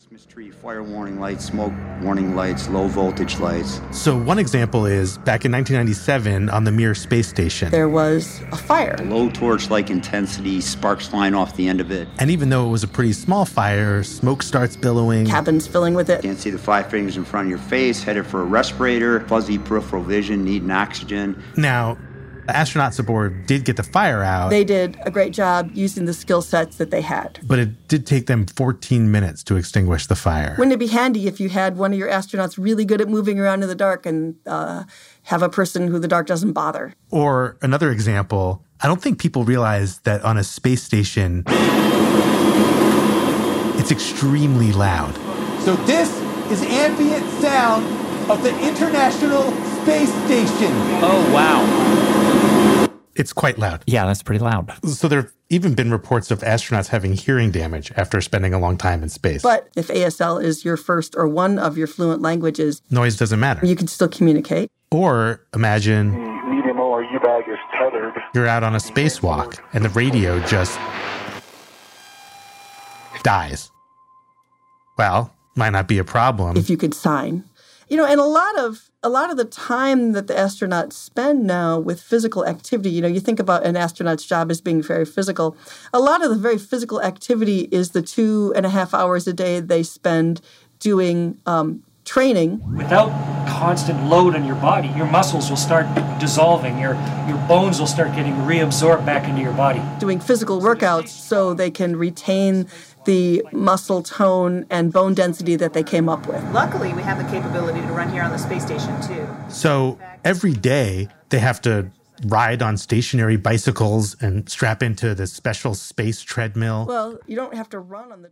Christmas tree, fire warning lights, smoke warning lights, low voltage lights. So, one example is back in 1997 on the Mir space station. There was a fire. Low torch like intensity, sparks flying off the end of it. And even though it was a pretty small fire, smoke starts billowing. Cabins filling with it. Can't see the five fingers in front of your face, headed for a respirator, fuzzy peripheral vision, needing oxygen. Now, the astronauts aboard did get the fire out. They did a great job using the skill sets that they had. But it did take them 14 minutes to extinguish the fire. Wouldn't it be handy if you had one of your astronauts really good at moving around in the dark and uh, have a person who the dark doesn't bother? Or another example, I don't think people realize that on a space station, it's extremely loud. So this is ambient sound of the International Space Station. Oh, wow it's quite loud. Yeah, that's pretty loud. So there have even been reports of astronauts having hearing damage after spending a long time in space. But if ASL is your first or one of your fluent languages, noise doesn't matter. You can still communicate. Or imagine medium ORU bag is tethered. You're out on a spacewalk and the radio just dies. Well, might not be a problem. If you could sign. You know, and a lot of a lot of the time that the astronauts spend now with physical activity, you know, you think about an astronaut's job as being very physical. A lot of the very physical activity is the two and a half hours a day they spend doing um, training. Without constant load on your body, your muscles will start dissolving, your, your bones will start getting reabsorbed back into your body. Doing physical workouts so they can retain the muscle tone and bone density that they came up with. Luckily, we have the capability to run here on the space station too. So every day they have to ride on stationary bicycles and strap into this special space treadmill. Well, you don't have to run on the.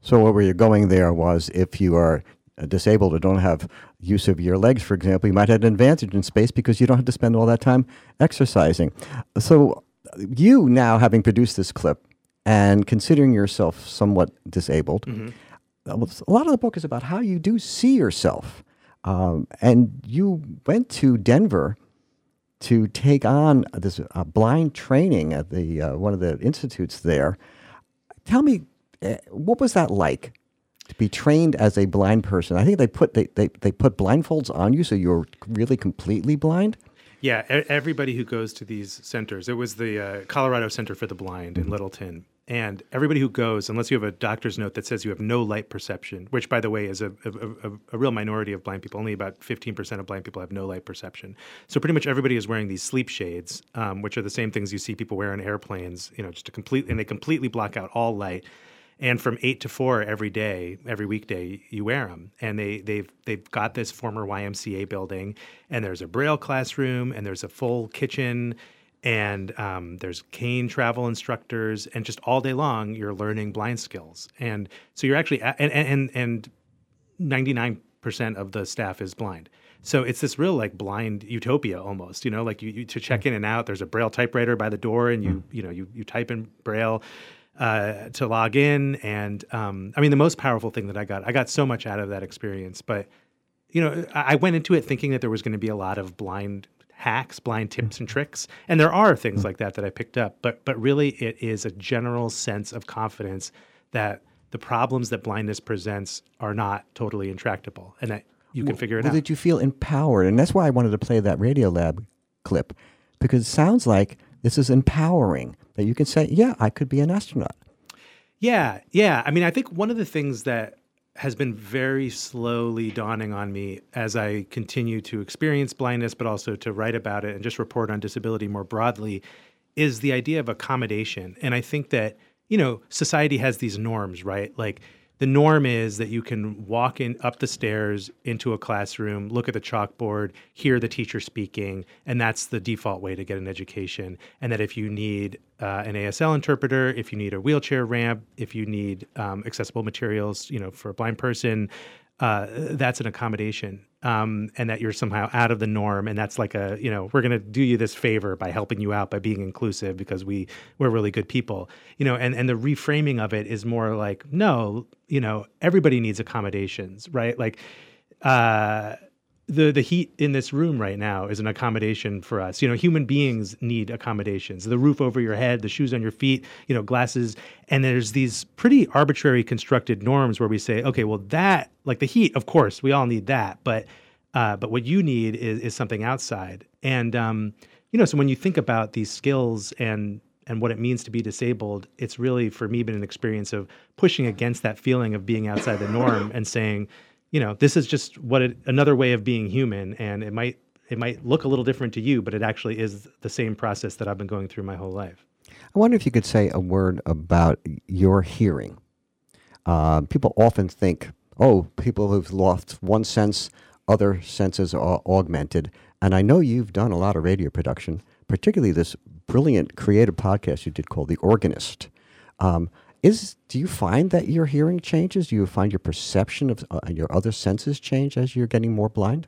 So where you're going there was if you are uh, disabled or don't have use of your legs, for example, you might have an advantage in space because you don't have to spend all that time exercising. So you now having produced this clip and considering yourself somewhat disabled, Mm-hmm. a lot of the book is about how you do see yourself. Um, and you went to Denver to take on this uh, blind training at the uh, one of the institutes there. Tell me, uh, what was that like to be trained as a blind person? I think they put they, they, they put blindfolds on you, so you're really completely blind. Yeah, everybody who goes to these centers, it was the uh, Colorado Center for the Blind in Littleton. And everybody who goes, unless you have a doctor's note that says you have no light perception, which, by the way, is a, a, a, a real minority of blind people. Only about 15% of blind people have no light perception. So pretty much everybody is wearing these sleep shades, um, which are the same things you see people wear on airplanes, you know, just to complete, and they completely block out all light and from eight to four every day, every weekday, you wear them. And they they've they've got this former YMCA building, and there's a braille classroom, and there's a full kitchen, and um, there's cane travel instructors, and just all day long you're learning blind skills. And so you're actually and and and ninety nine percent of the staff is blind. So it's this real like blind utopia almost, you know, like you, you to check in and out. There's a braille typewriter by the door, and you you know you you type in braille uh, to log in. And um, I mean, the most powerful thing that I got, I got so much out of that experience. But you know, I, I went into it thinking that there was going to be a lot of blind hacks, blind hmm. tips and tricks, and there are things hmm. like that that I picked up. But but really, it is a general sense of confidence that the problems that blindness presents are not totally intractable, and that you can figure it well, out. Did you feel empowered? And that's why I wanted to play that Radio Lab clip because it sounds like this is empowering that you can say, "Yeah, I could be an astronaut." Yeah, yeah. I mean, I think one of the things that has been very slowly dawning on me as I continue to experience blindness, but also to write about it and just report on disability more broadly, is the idea of accommodation. And I think that, you know, society has these norms, right? Like, the norm is that you can walk in up the stairs into a classroom, look at the chalkboard, hear the teacher speaking, and that's the default way to get an education. And that if you need uh, an ASL interpreter, if you need a wheelchair ramp, if you need um, accessible materials, you know, for a blind person, uh, that's an accommodation. Um, and that you're somehow out of the norm, and that's like a you know we're going to do you this favor by helping you out by being inclusive because we we're really good people, you know. And and the reframing of it is more like no, you know, everybody needs accommodations, right? Like, uh, the the heat in this room right now is an accommodation for us. You know, human beings need accommodations. The roof over your head, the shoes on your feet, you know, glasses, and there's these pretty arbitrary constructed norms where we say, okay, well that like the heat, of course, we all need that, but uh, but what you need is is something outside. And um, you know, so when you think about these skills and and what it means to be disabled, it's really for me been an experience of pushing against that feeling of being outside the norm and saying, you know, this is just what it, another way of being human, and it might it might look a little different to you, but it actually is the same process that I've been going through my whole life. I wonder if you could say a word about your hearing. Uh, people often think, oh, people who've lost one sense, other senses are augmented. And I know you've done a lot of radio production, particularly this brilliant creative podcast you did called The Organist. Um, is do you find that your hearing changes? Do you find your perception of uh, your other senses change as you're getting more blind?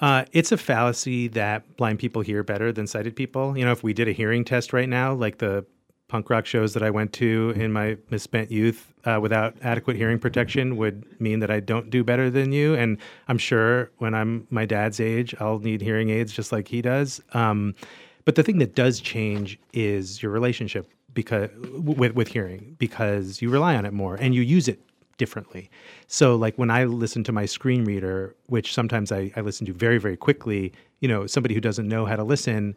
Uh, it's a fallacy that blind people hear better than sighted people. You know, if we did a hearing test right now, like the punk rock shows that I went to in my misspent youth uh, without adequate hearing protection would mean that I don't do better than you. And I'm sure when I'm my dad's age, I'll need hearing aids just like he does. Um, but the thing that does change is your relationship because with with hearing because you rely on it more and you use it differently. So like when I listen to my screen reader, which sometimes I, I listen to very, very quickly, you know, somebody who doesn't know how to listen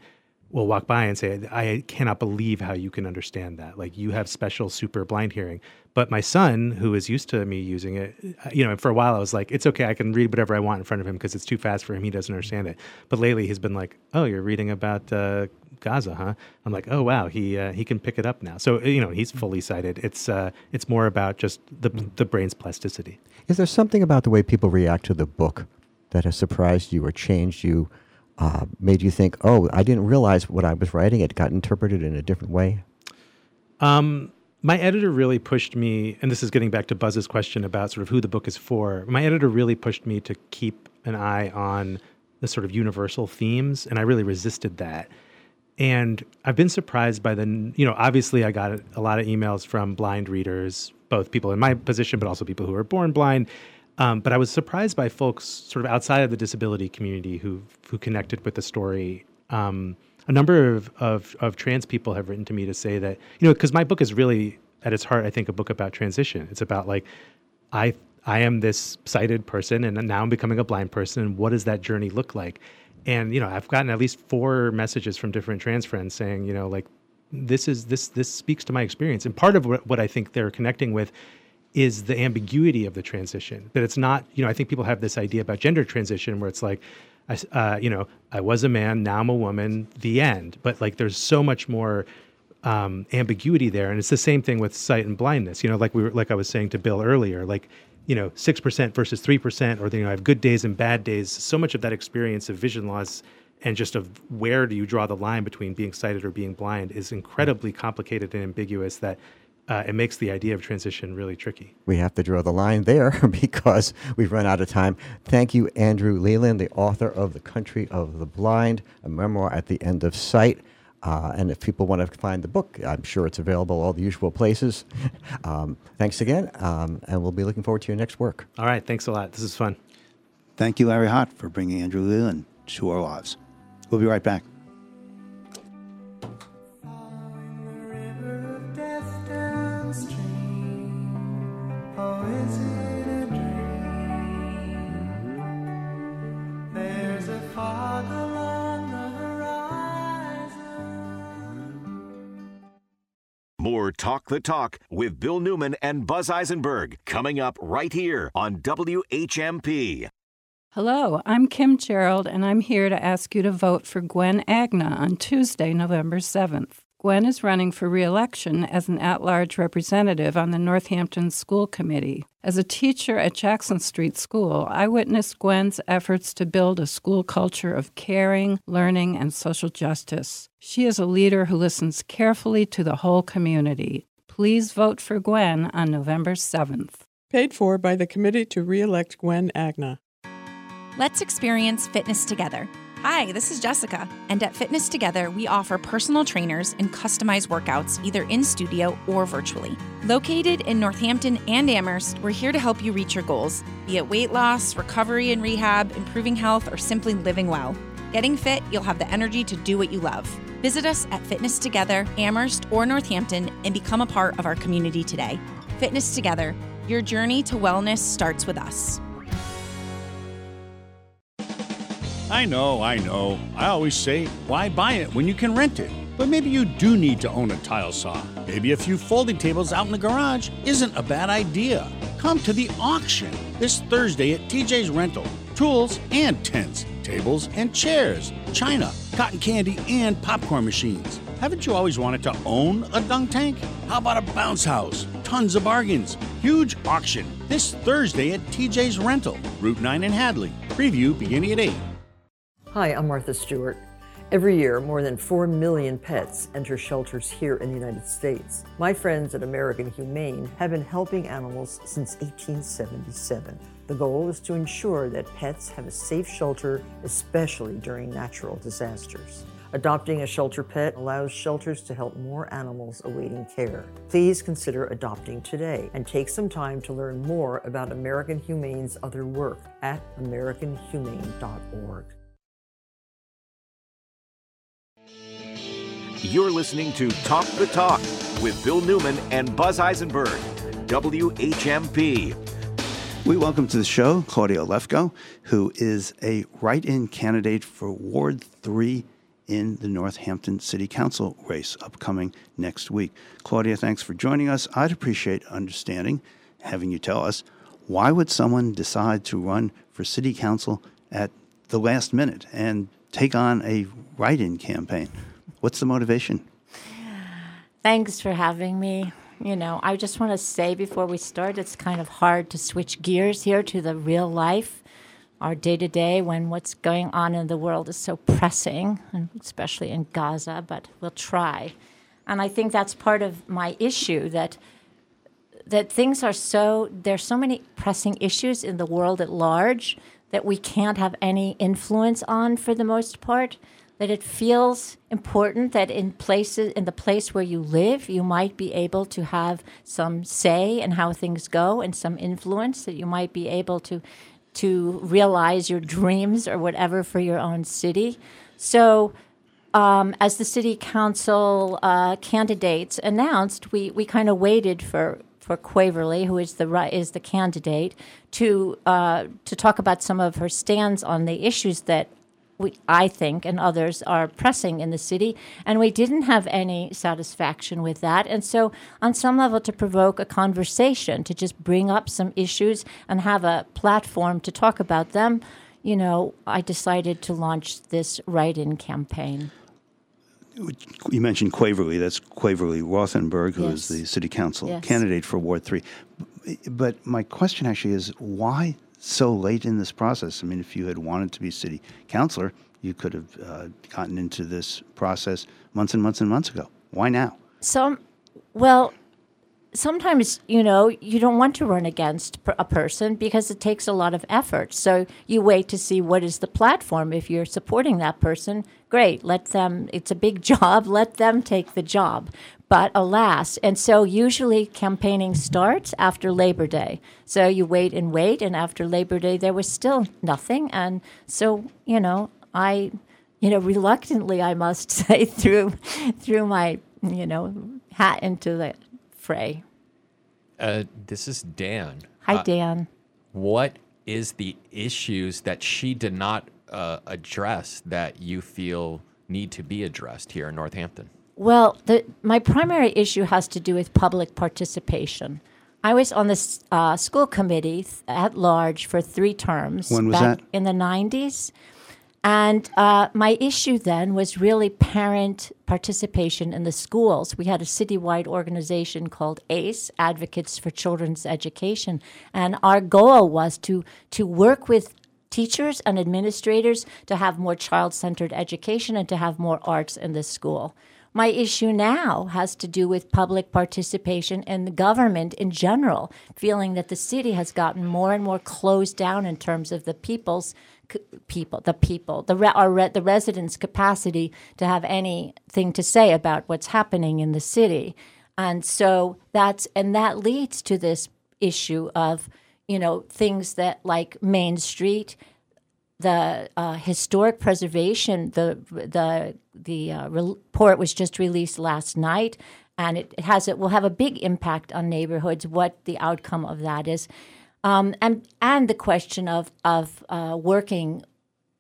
will walk by and say, I cannot believe how you can understand that. Like you have special super blind hearing. But my son, who is used to me using it, uh, you know, for a while I was like, it's okay, I can read whatever I want in front of him because it's too fast for him. He doesn't understand it. But lately he's been like, oh, you're reading about uh, Gaza, huh? I'm like, oh wow, he uh, he can pick it up now. So you know, he's fully sighted. It's uh, it's more about just the the brain's plasticity. Is there something about the way people react to the book that has surprised you or changed you, uh, made you think, oh, I didn't realize what I was writing. It got interpreted in a different way. Um, my editor really pushed me, and this is getting back to Buzz's question about sort of who the book is for. My editor really pushed me to keep an eye on the sort of universal themes, and I really resisted that. And I've been surprised by the, you know, obviously I got a lot of emails from blind readers, both people in my position, but also people who are born blind. Um, but I was surprised by folks sort of outside of the disability community who who connected with the story. Um, a number of, of, of trans people have written to me to say that you know because my book is really at its heart, I think, a book about transition. It's about like I I am this sighted person, and now I'm becoming a blind person. And what does that journey look like? And you know, I've gotten at least four messages from different trans friends saying, you know, like this is this this speaks to my experience. And part of what, what I think they're connecting with is the ambiguity of the transition. That it's not, you know, I think people have this idea about gender transition where it's like, I, uh, you know, I was a man, now I'm a woman, the end. But like, there's so much more um, ambiguity there, and it's the same thing with sight and blindness. You know, like we were, like I was saying to Bill earlier, like you know, six percent versus three percent, or you know, I have good days and bad days. So much of that experience of vision loss and just of where do you draw the line between being sighted or being blind is incredibly complicated and ambiguous that uh, it makes the idea of transition really tricky. We have to draw the line there because we've run out of time. Thank you, Andrew Leland, the author of The Country of the Blind, a memoir at the end of sight. Uh, and if people want to find the book, I'm sure it's available all the usual places. Um, thanks again, um, and we'll be looking forward to your next work. All right, thanks a lot. This is fun. Thank you, Larry Hott, for bringing Andrew Leland to our lives. We'll be right back. Talk the Talk with Bill Newman and Buzz Eisenberg coming up right here on WHMP. Hello, I'm Kim Gerald, and I'm here to ask you to vote for Gwen Agna on Tuesday, November 7th. Gwen is running for reelection as an at large representative on the Northampton School Committee. As a teacher at Jackson Street School, I witnessed Gwen's efforts to build a school culture of caring, learning, and social justice. She is a leader who listens carefully to the whole community. Please vote for Gwen on November 7th. Paid for by the Committee to Re-elect Gwen Agna. Let's experience fitness together. Hi, this is Jessica, and at Fitness Together, we offer personal trainers and customized workouts either in studio or virtually. Located in Northampton and Amherst, we're here to help you reach your goals, be it weight loss, recovery and rehab, improving health, or simply living well. Getting fit, you'll have the energy to do what you love. Visit us at Fitness Together, Amherst, or Northampton and become a part of our community today. Fitness Together, your journey to wellness starts with us. I know, I know. I always say, why buy it when you can rent it? But maybe you do need to own a tile saw. Maybe a few folding tables out in the garage isn't a bad idea. Come to the auction this Thursday at TJ's Rental. Tools and tents, tables and chairs, china, cotton candy, and popcorn machines. Haven't you always wanted to own a dunk tank? How about a bounce house? Tons of bargains. Huge auction this Thursday at TJ's Rental, Route 9 in Hadley. Preview beginning at 8. Hi, I'm Martha Stewart. Every year, more than 4 million pets enter shelters here in the United States. My friends at American Humane have been helping animals since 1877. The goal is to ensure that pets have a safe shelter, especially during natural disasters. Adopting a shelter pet allows shelters to help more animals awaiting care. Please consider adopting today and take some time to learn more about American Humane's other work at americanhumane.org. You're listening to Talk the Talk with Bill Newman and Buzz Eisenberg, WHMP. We welcome to the show Claudia Lefko, who is a write in candidate for Ward 3 in the Northampton City Council race upcoming next week. Claudia, thanks for joining us. I'd appreciate understanding, having you tell us, why would someone decide to run for City Council at the last minute and take on a write in campaign? What's the motivation? Thanks for having me. You know, I just want to say before we start, it's kind of hard to switch gears here to the real life, our day to day, when what's going on in the world is so pressing, and especially in Gaza, but we'll try. And I think that's part of my issue that that things are so there's so many pressing issues in the world at large that we can't have any influence on for the most part that it feels important that in places in the place where you live you might be able to have some say in how things go and some influence that you might be able to to realize your dreams or whatever for your own city. So um, as the city council uh, candidates announced we, we kind of waited for for Quaverly, who is the is the candidate, to uh, to talk about some of her stands on the issues that we, I think, and others are pressing in the city, and we didn't have any satisfaction with that. And so, on some level, to provoke a conversation, to just bring up some issues and have a platform to talk about them, you know, I decided to launch this write-in campaign. You mentioned Quaverly. That's Quaverly Rothenberg, who is Yes. the city council Yes. candidate for Ward 3. But my question actually is why so late in this process? I mean, if you had wanted to be city councilor, you could have uh, gotten into this process months and months and months ago. Why now? Some, well, sometimes you know you don't want to run against a person because it takes a lot of effort. So you wait to see what is the platform. If you're supporting that person, great. Let them. It's a big job. Let them take the job. But alas, and so usually campaigning starts after Labor Day. So you wait and wait, and after Labor Day there was still nothing. And so you know, I, you know, reluctantly I must say, threw, threw my you know hat into the fray. Uh, this is Dan. Hi, Uh, Dan. What is the issues that she did not uh, address that you feel need to be addressed here in Northampton? Well, the, my primary issue has to do with public participation. I was on the uh, school committee th- at large for three terms. When was back that? In the 90s. And uh, my issue then was really parent participation in the schools. We had a citywide organization called ACE, Advocates for Children's Education, and our goal was to to work with teachers and administrators to have more child-centered education and to have more arts in the school. My issue now has to do with public participation and the government in general, feeling that the city has gotten more and more closed down in terms of the people's people, the people, the re- re- the residents' capacity to have anything to say about what's happening in the city, and so that's and that leads to this issue of you know things that like Main Street the uh, historic preservation, the the the uh, report was just released last night, and it, has it will have a big impact on neighborhoods. What the outcome of that is, um, and and the question of of uh, working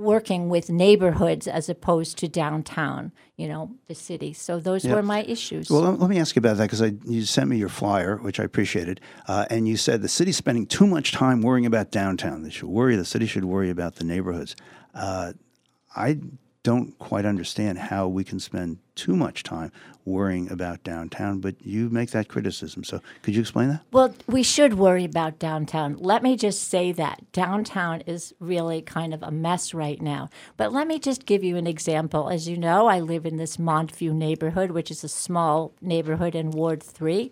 working with neighborhoods as opposed to downtown, you know, the city. So those Yeah. were my issues. Well, let, let me ask you about that because you sent me your flyer, which I appreciated, uh, and you said the city's spending too much time worrying about downtown. They should worry. The city should worry about the neighborhoods. Uh, I don't quite understand how we can spend too much time worrying about downtown, but you make that criticism. So, could you explain that? Well, we should worry about downtown. Let me just say that downtown is really kind of a mess right now. But let me just give you an example. As you know, I live in this Montview neighborhood, which is a small neighborhood in Ward 3.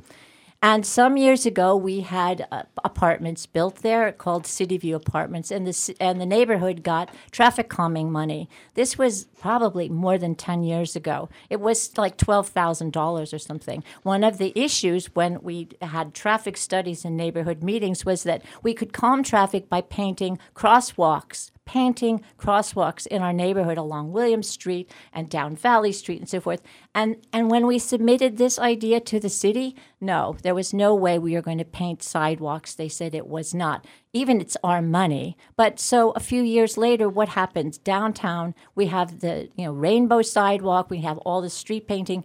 And some years ago, we had uh, apartments built there called City View Apartments, and the and the neighborhood got traffic calming money. This was probably more than ten years ago. It was like twelve thousand dollars or something. One of the issues when we had traffic studies and neighborhood meetings was that we could calm traffic by painting crosswalks painting crosswalks in our neighborhood along William Street and down Valley Street and so forth. And and when we submitted this idea to the city, no, there was no way we were going to paint sidewalks. They said it was not. Even it's our money. But so a few years later, what happens? Downtown, we have the you know rainbow sidewalk, we have all the street painting.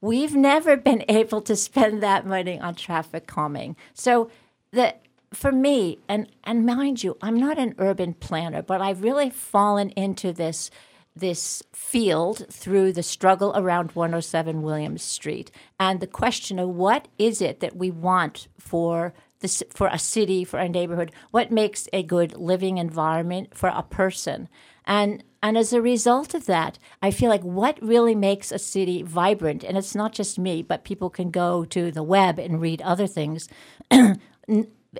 We've never been able to spend that money on traffic calming. So the for me, and and mind you, I'm not an urban planner, but I've really fallen into this this field through the struggle around 107 Williams Street and the question of what is it that we want for this, for a city, for a neighborhood, what makes a good living environment for a person. And and as a result of that, I feel like what really makes a city vibrant, and it's not just me, but people can go to the web and read other things.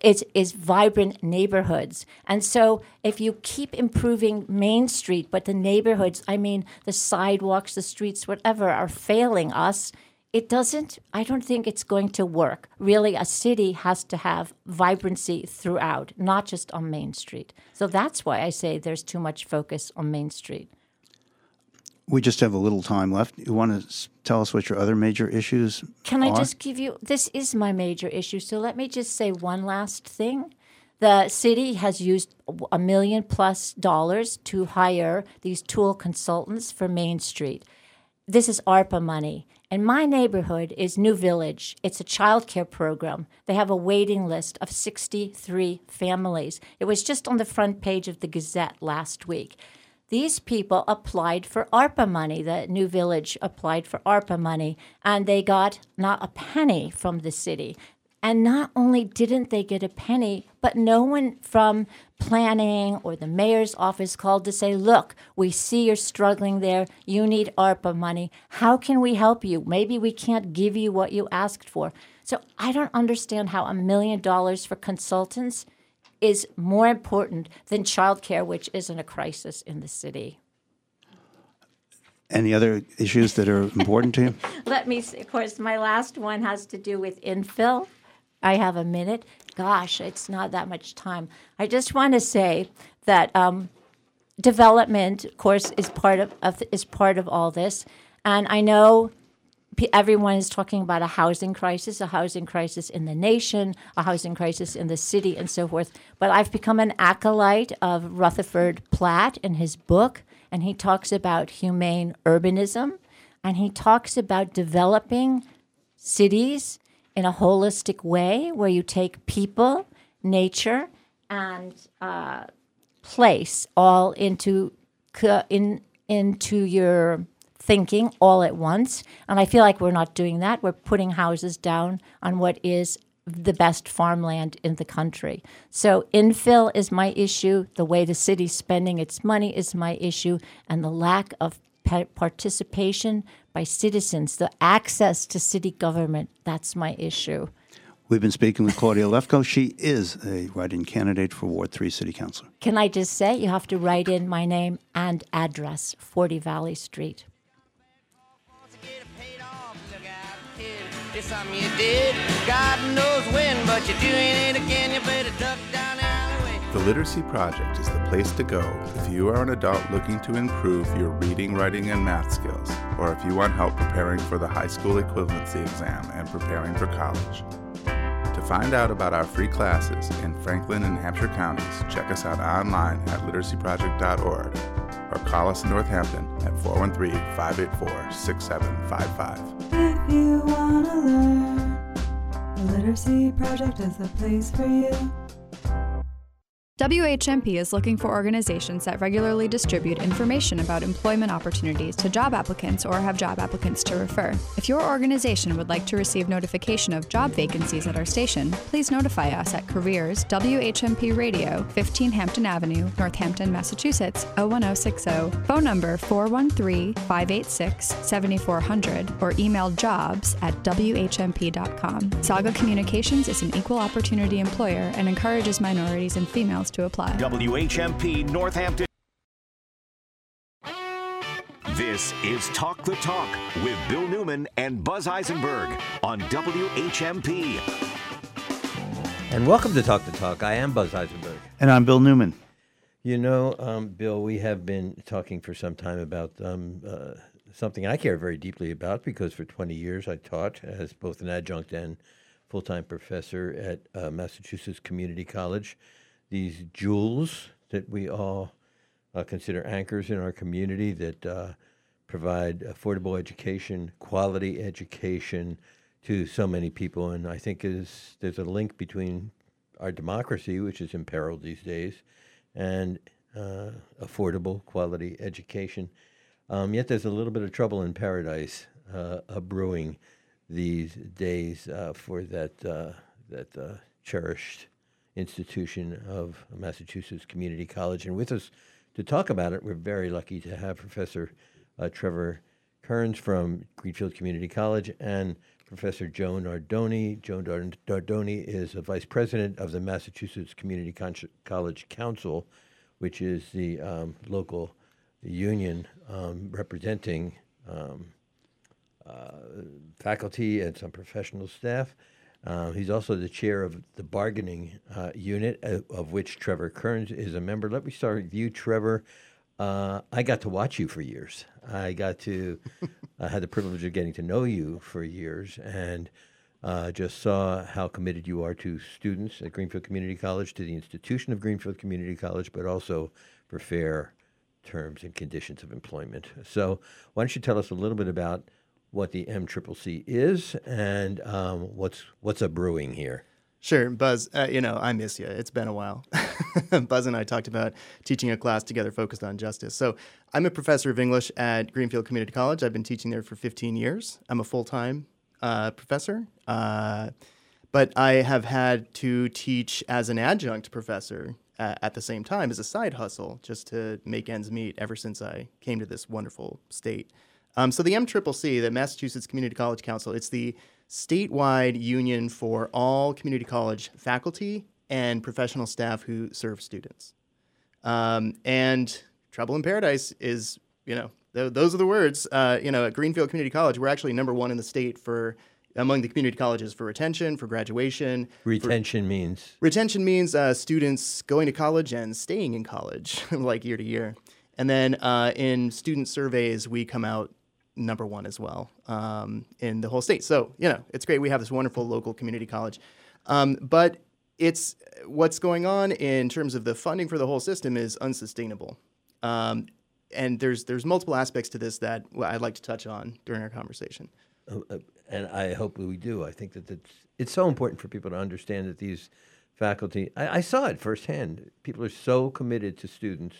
is, is vibrant neighborhoods. And so if you keep improving Main Street, but the neighborhoods, I mean, the sidewalks, the streets, whatever, are failing us, it doesn't, I don't think it's going to work. Really, a city has to have vibrancy throughout, not just on Main Street. So that's why I say there's too much focus on Main Street. We just have a little time left. You want to tell us what your other major issues Can I are? just give you this is my major issue. So let me just say one last thing. The city has used a million plus dollars to hire these tool consultants for Main Street. This is ARPA money. And my neighborhood is New Village. It's a child care program. They have a waiting list of 63 families. It was just on the front page of the Gazette last week. These people applied for ARPA money. The New Village applied for ARPA money, and they got not a penny from the city. And not only didn't they get a penny, but no one from planning or the mayor's office called to say, Look, we see you're struggling there. You need ARPA money. How can we help you? Maybe we can't give you what you asked for. So I don't understand how a million dollars for consultants is more important than childcare, which isn't a crisis in the city. Any other issues that are important to you? Let me see. Of course, my last one has to do with infill. I have a minute. Gosh, it's not that much time. I just want to say that um, development, of course, is part of, of is part of all this, and I know everyone is talking about a housing crisis, a housing crisis in the nation, a housing crisis in the city, and so forth. But I've become an acolyte of Rutherford Platt in his book, and he talks about humane urbanism, and he talks about developing cities in a holistic way where you take people, nature, and uh, place all into in into your thinking all at once. And I feel like we're not doing that. We're putting houses down on what is the best farmland in the country. So infill is my issue. The way the city's spending its money is my issue, and the lack of participation by citizens, the access to city government, that's my issue. We've been speaking with Claudia Lefko. She is a write-in candidate for Ward 3 City Councilor. Can I just say you have to write in my name and address, 40 Valley Street. The Literacy Project is the place to go if you are an adult looking to improve your reading, writing, and math skills, or if you want help preparing for the high school equivalency exam and preparing for college. To find out about our free classes in Franklin and Hampshire counties, check us out online at literacyproject.org or call us in Northampton at 413 584 6755. If you wanna learn, the Literacy Project is the place for you. WHMP is looking for organizations that regularly distribute information about employment opportunities to job applicants or have job applicants to refer. If your organization would like to receive notification of job vacancies at our station, please notify us at Careers WHMP Radio, 15 Hampton Avenue, Northampton, Massachusetts 01060, phone number 413-586-7400 or email jobs at whmp.com. Saga Communications is an equal opportunity employer and encourages minorities and females to apply. WHMP Northampton. This is Talk the Talk with Bill Newman and Buzz Eisenberg on WHMP. And welcome to Talk the Talk. I am Buzz Eisenberg. And I'm Bill Newman. You know, um, Bill, we have been talking for some time about um, uh, something I care very deeply about because for 20 years I taught as both an adjunct and full time professor at uh, Massachusetts Community College. These jewels that we all uh, consider anchors in our community that uh, provide affordable education, quality education to so many people. And I think is there's a link between our democracy, which is imperiled these days, and uh, affordable quality education. Um, yet there's a little bit of trouble in paradise uh, brewing these days uh, for that uh, that cherished institution of Massachusetts Community College. And with us to talk about it, we're very lucky to have Professor uh, Trevor Kearns from Greenfield Community College and Professor Joe Nardoni. Joe Nardoni is a vice president of the Massachusetts Community Con- College Council, which is the um, local union um, representing um, uh, faculty and some professional staff. Uh, he's also the chair of the bargaining uh, unit, uh, of which Trevor Kearns is a member. Let me start with you, Trevor. Uh, I got to watch you for years. I got to, I had the privilege of getting to know you for years and uh, just saw how committed you are to students at Greenfield Community College, to the institution of Greenfield Community College, but also for fair terms and conditions of employment. So, why don't you tell us a little bit about what the MCCC is and um, what's what's a brewing here? Sure, Buzz. Uh, you know, I miss you. It's been a while. Buzz and I talked about teaching a class together focused on justice. So, I'm a professor of English at Greenfield Community College. I've been teaching there for 15 years. I'm a full time uh, professor, uh, but I have had to teach as an adjunct professor uh, at the same time as a side hustle just to make ends meet ever since I came to this wonderful state. Um, so, the MCCC, the Massachusetts Community College Council, it's the statewide union for all community college faculty and professional staff who serve students. Um, and Trouble in Paradise is, you know, th- those are the words. Uh, you know, at Greenfield Community College, we're actually number one in the state for among the community colleges for retention, for graduation. Retention for, means retention means uh, students going to college and staying in college, like year to year. And then uh, in student surveys, we come out number one as well um, in the whole state. So you know, it's great. We have this wonderful local community college, um, but it's what's going on in terms of the funding for the whole system is unsustainable. Um, and there's there's multiple aspects to this that I'd like to touch on during our conversation. Uh, uh, and I hope we do. I think that it's it's so important for people to understand that these faculty. I, I saw it firsthand. People are so committed to students,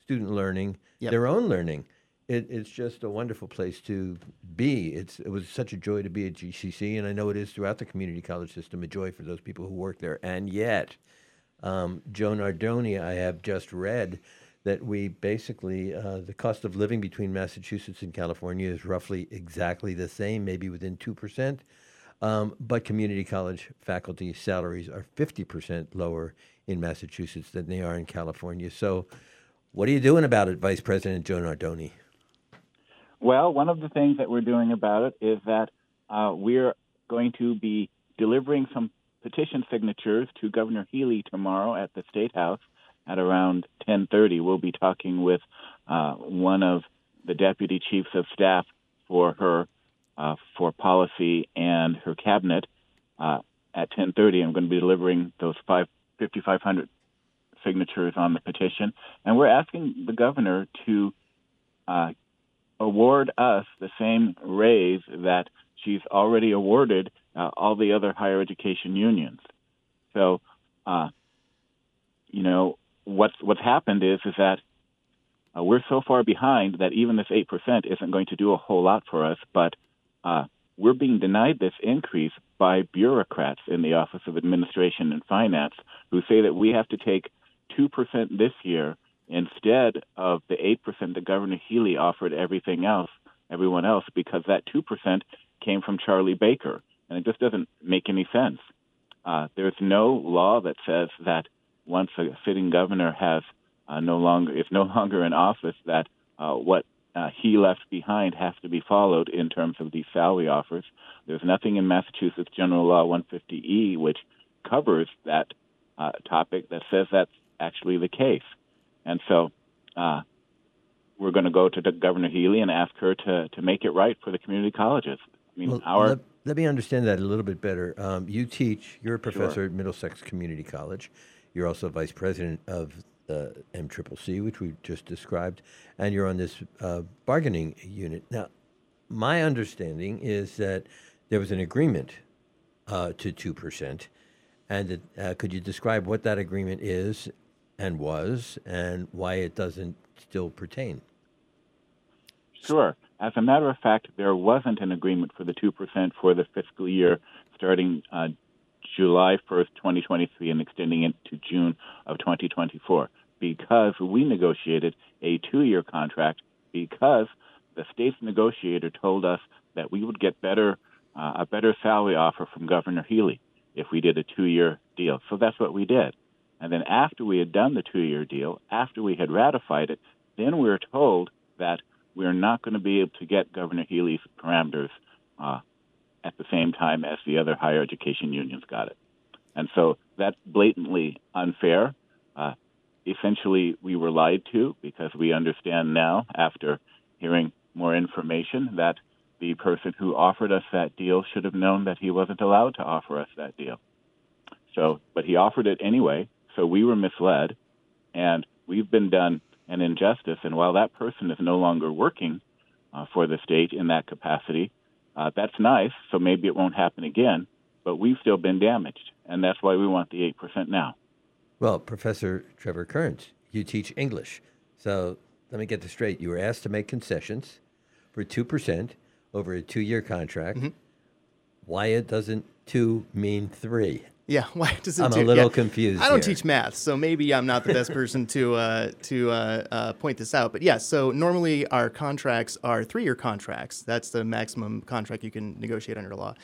student learning, yep. their own learning it, it's just a wonderful place to be. It's it was such a joy to be at GCC, and I know it is throughout the community college system a joy for those people who work there. And yet, um, Joe Nardoni, I have just read that we basically uh, the cost of living between Massachusetts and California is roughly exactly the same, maybe within two percent. Um, but community college faculty salaries are 50% lower in Massachusetts than they are in California. So, what are you doing about it, Vice President Joe Nardoni? Well, one of the things that we're doing about it is that uh, we're going to be delivering some petition signatures to Governor Healey tomorrow at the State House at around 10:30. We'll be talking with uh, one of the deputy chiefs of staff for her uh, for policy and her cabinet uh, at 10:30. I'm going to be delivering those five 5,500 signatures on the petition, and we're asking the governor to uh, award us the same raise that she's already awarded uh, all the other higher education unions. So, uh, you know, what's what's happened is is that uh, we're so far behind that even this eight percent isn't going to do a whole lot for us. But uh, we're being denied this increase by bureaucrats in the Office of Administration and Finance who say that we have to take two percent this year instead of the 8% that Governor Healey offered everything else, everyone else, because that 2% came from Charlie Baker. And it just doesn't make any sense. Uh, there's no law that says that once a sitting governor has uh, no longer is no longer in office, that uh, what uh, he left behind has to be followed in terms of these salary offers. There's nothing in Massachusetts General Law 150E which covers that uh, topic that says that's actually the case. And so uh, we're going to go to Governor Healey and ask her to, to make it right for the community colleges. I mean, Well, our let, let me understand that a little bit better. Um, you teach, you're a Sure. professor at Middlesex Community College. You're also vice president of the MCCC, which we just described, and you're on this uh, bargaining unit. Now, my understanding is that there was an agreement uh, to 2%. And that, uh, could you describe what that agreement is and was and why it doesn't still pertain? Sure. As a matter of fact, there wasn't an agreement for the 2% for the fiscal year starting uh, July 1st, 2023, and extending it to June of 2024 because we negotiated a two year contract because the state's negotiator told us that we would get better uh, a better salary offer from Governor Healey if we did a two year deal. So that's what we did. And then after we had done the two year deal, after we had ratified it, then we were told that we are not going to be able to get Governor Healey's parameters uh, at the same time as the other higher education unions got it. And so that's blatantly unfair. Uh, essentially, we were lied to because we understand now, after hearing more information, that the person who offered us that deal should have known that he wasn't allowed to offer us that deal. So, but he offered it anyway, so we were misled, and we've been done an injustice. And while that person is no longer working uh, for the state in that capacity, uh, that's nice. So maybe it won't happen again. But we've still been damaged, and that's why we want the eight percent now. Well, Professor Trevor Kearns, you teach English. So let me get this straight. You were asked to make concessions for 2% over a two year contract. Mm-hmm. Why it doesn't two mean three? Yeah, why does it? I'm do- a little yeah. confused. I don't here. teach math, so maybe I'm not the best person to uh, to uh, uh, point this out. But yeah, so normally our contracts are three-year contracts. That's the maximum contract you can negotiate under law.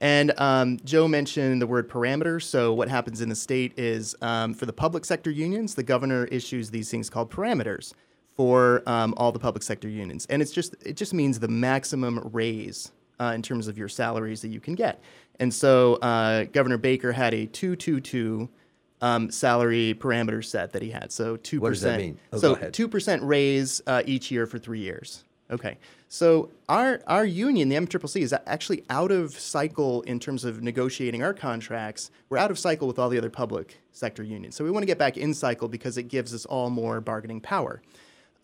And um, Joe mentioned the word parameters. So what happens in the state is um, for the public sector unions, the governor issues these things called parameters for um, all the public sector unions, and it's just it just means the maximum raise uh, in terms of your salaries that you can get. And so uh, Governor Baker had a two two two um, salary parameter set that he had. So two percent. What does that mean? Oh, so go ahead. two percent raise uh, each year for three years. Okay. So our our union, the MCCC, is actually out of cycle in terms of negotiating our contracts. We're out of cycle with all the other public sector unions. So we want to get back in cycle because it gives us all more bargaining power.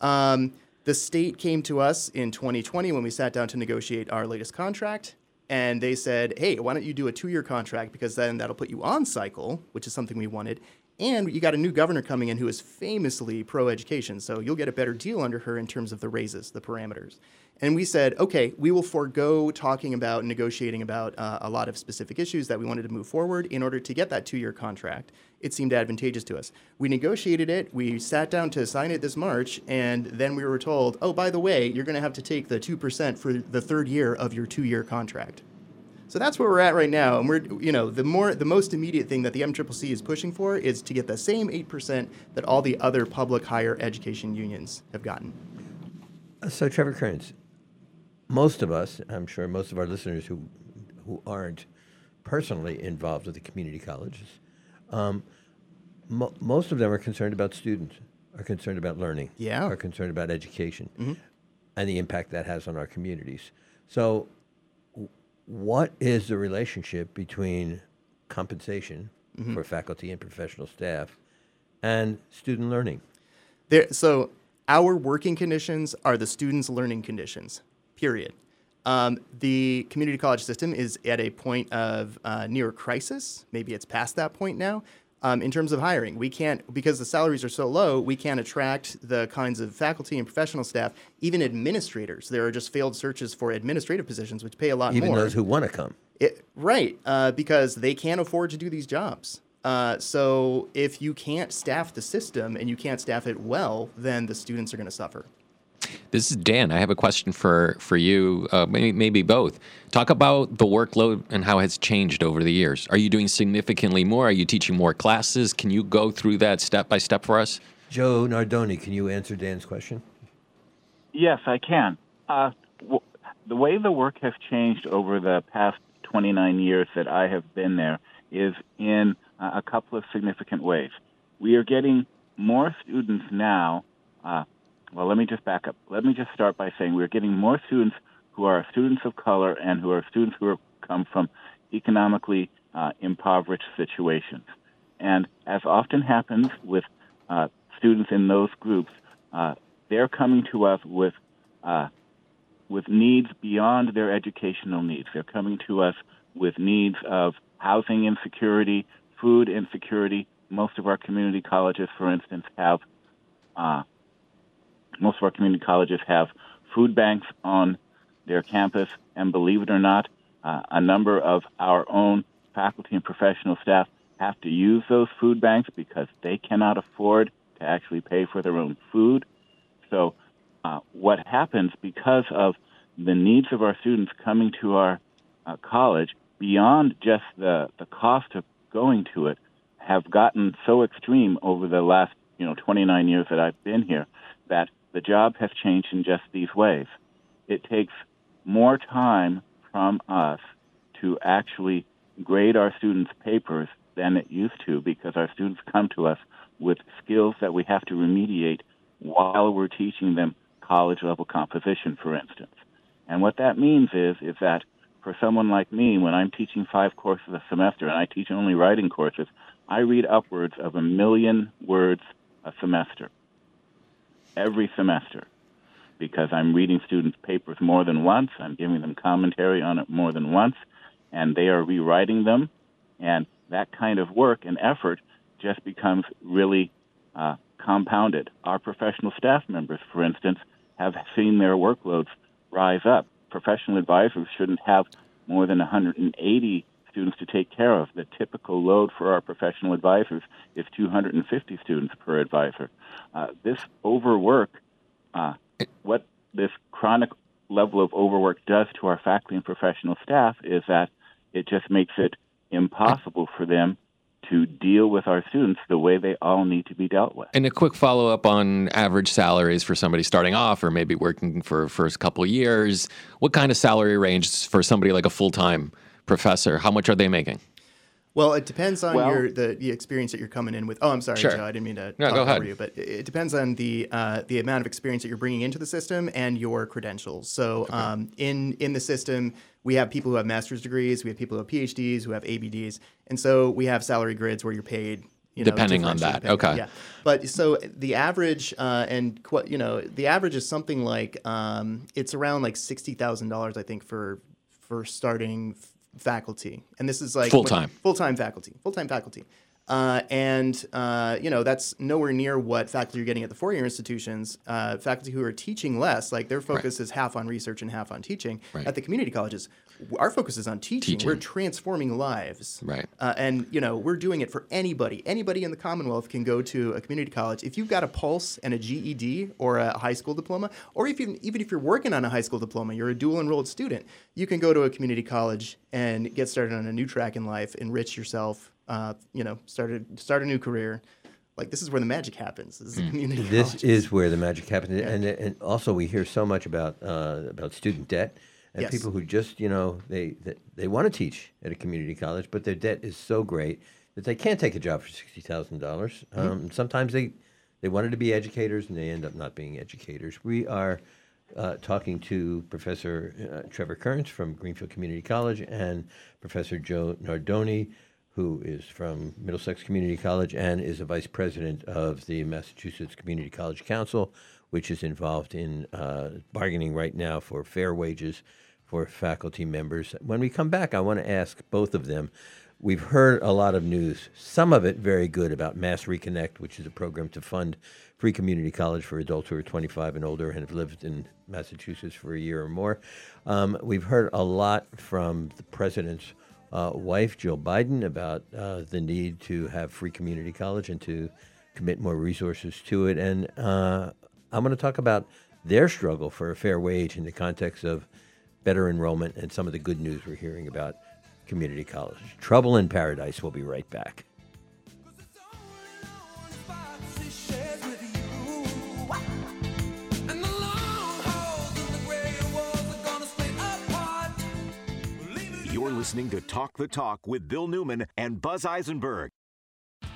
Um, the state came to us in 2020 when we sat down to negotiate our latest contract, and they said, "Hey, why don't you do a two-year contract because then that'll put you on cycle, which is something we wanted." And you got a new governor coming in who is famously pro-education, so you'll get a better deal under her in terms of the raises, the parameters. And we said, okay, we will forego talking about negotiating about uh, a lot of specific issues that we wanted to move forward in order to get that two-year contract. It seemed advantageous to us. We negotiated it. We sat down to sign it this March, and then we were told, oh, by the way, you're going to have to take the two percent for the third year of your two-year contract. So that's where we're at right now, and we're you know the more the most immediate thing that the MCCC is pushing for is to get the same eight percent that all the other public higher education unions have gotten. Uh, So, Trevor Kearns, most of us, I'm sure most of our listeners who, who aren't personally involved with the community colleges, um, mo- most of them are concerned about students, are concerned about learning, Yeah. are concerned about education, Mhm. and the impact that has on our communities. So, w- what is the relationship between compensation Mhm. for faculty and professional staff and student learning? There, so our working conditions are the students' learning conditions. Period. Um, the community college system is at a point of uh, near crisis. Maybe it's past that point now. Um, in terms of hiring, we can't because the salaries are so low. We can't attract the kinds of faculty and professional staff, even administrators. There are just failed searches for administrative positions, which pay a lot Even more. those who want to come. It, right, uh, because they can't afford to do these jobs. Uh, so if you can't staff the system and you can't staff it well, then the students are going to suffer. This is Dan. I have a question for for you, uh, maybe, maybe both. Talk about the workload and how it's changed over the years. Are you doing significantly more? Are you teaching more classes? Can you go through that step by step for us? Joe Nardoni, can you answer Dan's question? Yes, I can. Uh, w- the way the work has changed over the past 29 years that I have been there is in uh, a couple of significant ways. We are getting more students now. Well, let me just back up. Let me just start by saying we're getting more students who are students of color and who are students who are, come from economically uh, impoverished situations. And as often happens with uh, students in those groups, uh, they're coming to us with uh, with needs beyond their educational needs. They're coming to us with needs of housing insecurity, food insecurity. Most of our community colleges, for instance, have uh, most of our community colleges have food banks on their campus, and believe it or not, uh, a number of our own faculty and professional staff have to use those food banks because they cannot afford to actually pay for their own food. So, uh, what happens because of the needs of our students coming to our uh, college beyond just the, the cost of going to it have gotten so extreme over the last you know 29 years that I've been here that the job has changed in just these ways. It takes more time from us to actually grade our students' papers than it used to because our students come to us with skills that we have to remediate while we're teaching them college level composition, for instance. And what that means is is that for someone like me, when I'm teaching five courses a semester and I teach only writing courses, I read upwards of a million words a semester. Every semester. Because I'm reading students' papers more than once, I'm giving them commentary on it more than once, and they are rewriting them. And that kind of work and effort just becomes really uh, compounded. Our professional staff members, for instance, have seen their workloads rise up. Professional advisors shouldn't have more than 180 students to take care of. The typical load for our professional advisors is 250 students per advisor. Uh, this overwork, uh, what this chronic level of overwork does to our faculty and professional staff is that it just makes it impossible for them to deal with our students the way they all need to be dealt with. And a quick follow up on average salaries for somebody starting off or maybe working for first couple years. What kind of salary range for somebody like a full time professor? How much are they making? Well, it depends on Well- your the, the experience that you're coming in with. Oh, I'm sorry, Sure. Joe. I didn't mean to No, talk go over ahead. you, but it it depends on the uh, the amount of experience that you're bringing into the system and your credentials. So, um, in in the system, we have people who have master's degrees, we have people who have PhDs, who have ABDs, and so we have salary grids where you're paid. You know, Depending on that. depending- Okay. Yeah. But so the average, uh, and qu- you know, the average is something like um, it's around like sixty thousand dollars, I think, for for starting f- faculty, and this is like Full-time. full time faculty, full time faculty. Uh, and uh, you know that's nowhere near what faculty are getting at the four-year institutions. Uh, faculty who are teaching less, like their focus is half on research and half on teaching. Right. At the community colleges, our focus is on teaching. Teaching. We're transforming lives. Right. Uh, and you know we're doing it for anybody. Anybody in the Commonwealth can go to a community college if you've got a pulse and a GED or a high school diploma, or if you, even if you're working on a high school diploma, you're a dual enrolled student. You can go to a community college and get started on a new track in life, enrich yourself. Uh, you know, start a, start a new career. Like this is where the magic happens. This is a community This college. is where the magic happens, and and also we hear so much about uh, about student debt and Yes. people who just you know they they, they want to teach at a community college, but their debt is so great that they can't take a job for sixty thousand dollars. Mm-hmm. Um, sometimes they they wanted to be educators and they end up not being educators. We are. Uh, talking to Professor uh, Trevor Kearns from Greenfield Community College and Professor Joe Nardoni, who is from Middlesex Community College and is a vice president of the Massachusetts Community College Council, which is involved in uh, bargaining right now for fair wages for faculty members. When we come back, I want to ask both of them. We've heard a lot of news, some of it very good about Mass Reconnect, which is a program to fund free community college for adults who are 25 and older and have lived in Massachusetts for a year or more. Um, we've heard a lot from the president's uh, wife, Jill Biden, about uh, the need to have free community college and to commit more resources to it. And uh, I'm going to talk about their struggle for a fair wage in the context of better enrollment and some of the good news we're hearing about community college. Trouble in Paradise. We'll be right back. You're listening to Talk the Talk with Bill Newman and Buzz Eisenberg.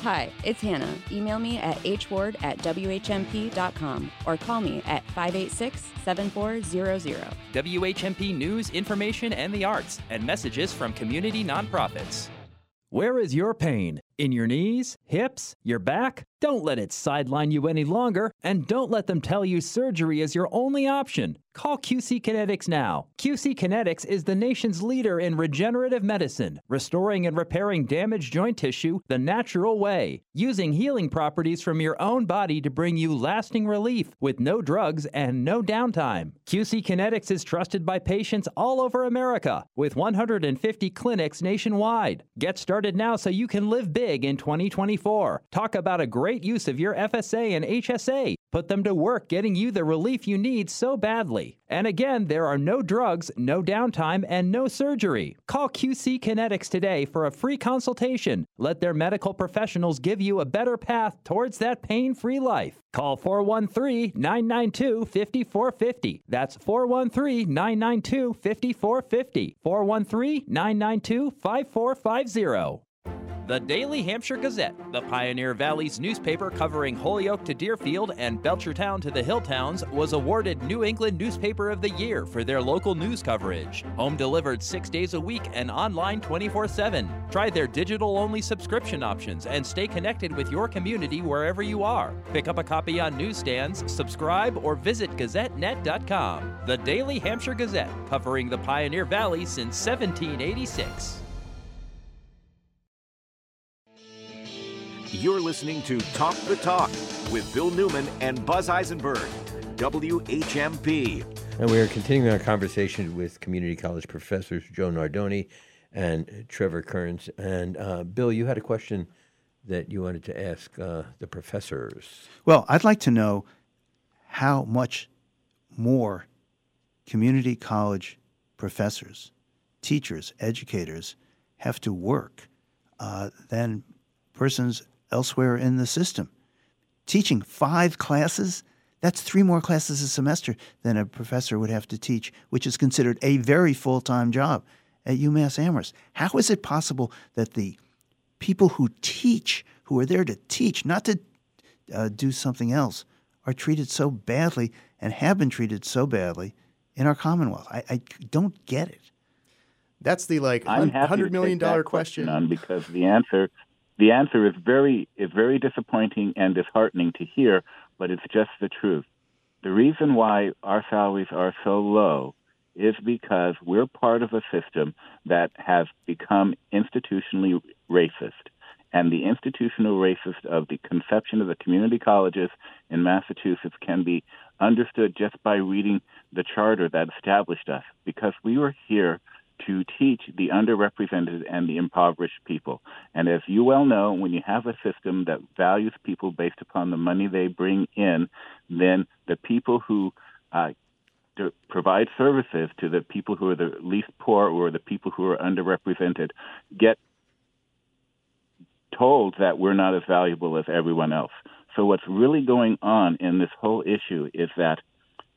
Hi, it's Hannah. Email me at hward at whmp.com or call me at 586 7400. WHMP news, information, and the arts, and messages from community nonprofits. Where is your pain? In your knees? Hips? Your back? Don't let it sideline you any longer, and don't let them tell you surgery is your only option. Call QC Kinetics now. QC Kinetics is the nation's leader in regenerative medicine, restoring and repairing damaged joint tissue the natural way, using healing properties from your own body to bring you lasting relief with no drugs and no downtime. QC Kinetics is trusted by patients all over America with 150 clinics nationwide. Get started now so you can live big in 2024. Talk about a great use of your FSA and HSA. Put them to work getting you the relief you need so badly. And again, there are no drugs, no downtime, and no surgery. Call QC Kinetics today for a free consultation. Let their medical professionals give you a better path towards that pain free life. Call 413 992 5450. That's 413 992 5450. 413 992 5450. The Daily Hampshire Gazette, the Pioneer Valley's newspaper covering Holyoke to Deerfield and Belchertown to the Hilltowns, was awarded New England Newspaper of the Year for their local news coverage. Home delivered six days a week and online 24 7. Try their digital only subscription options and stay connected with your community wherever you are. Pick up a copy on newsstands, subscribe, or visit GazetteNet.com. The Daily Hampshire Gazette, covering the Pioneer Valley since 1786. You're listening to Talk the Talk with Bill Newman and Buzz Eisenberg, WHMP. And we are continuing our conversation with community college professors Joe Nardoni and Trevor Kearns. And uh, Bill, you had a question that you wanted to ask uh, the professors. Well, I'd like to know how much more community college professors, teachers, educators have to work uh, than persons elsewhere in the system. Teaching five classes, that's three more classes a semester than a professor would have to teach, which is considered a very full time job at UMass Amherst. How is it possible that the people who teach, who are there to teach, not to uh, do something else, are treated so badly and have been treated so badly in our Commonwealth? I, I don't get it. That's the like I'm happy to hundred million take that dollar question. on because the answer the answer is very is very disappointing and disheartening to hear, but it's just the truth. The reason why our salaries are so low is because we're part of a system that has become institutionally racist. And the institutional racist of the conception of the community colleges in Massachusetts can be understood just by reading the charter that established us, because we were here to teach the underrepresented and the impoverished people. And as you well know, when you have a system that values people based upon the money they bring in, then the people who uh, to provide services to the people who are the least poor or the people who are underrepresented get told that we're not as valuable as everyone else. So what's really going on in this whole issue is that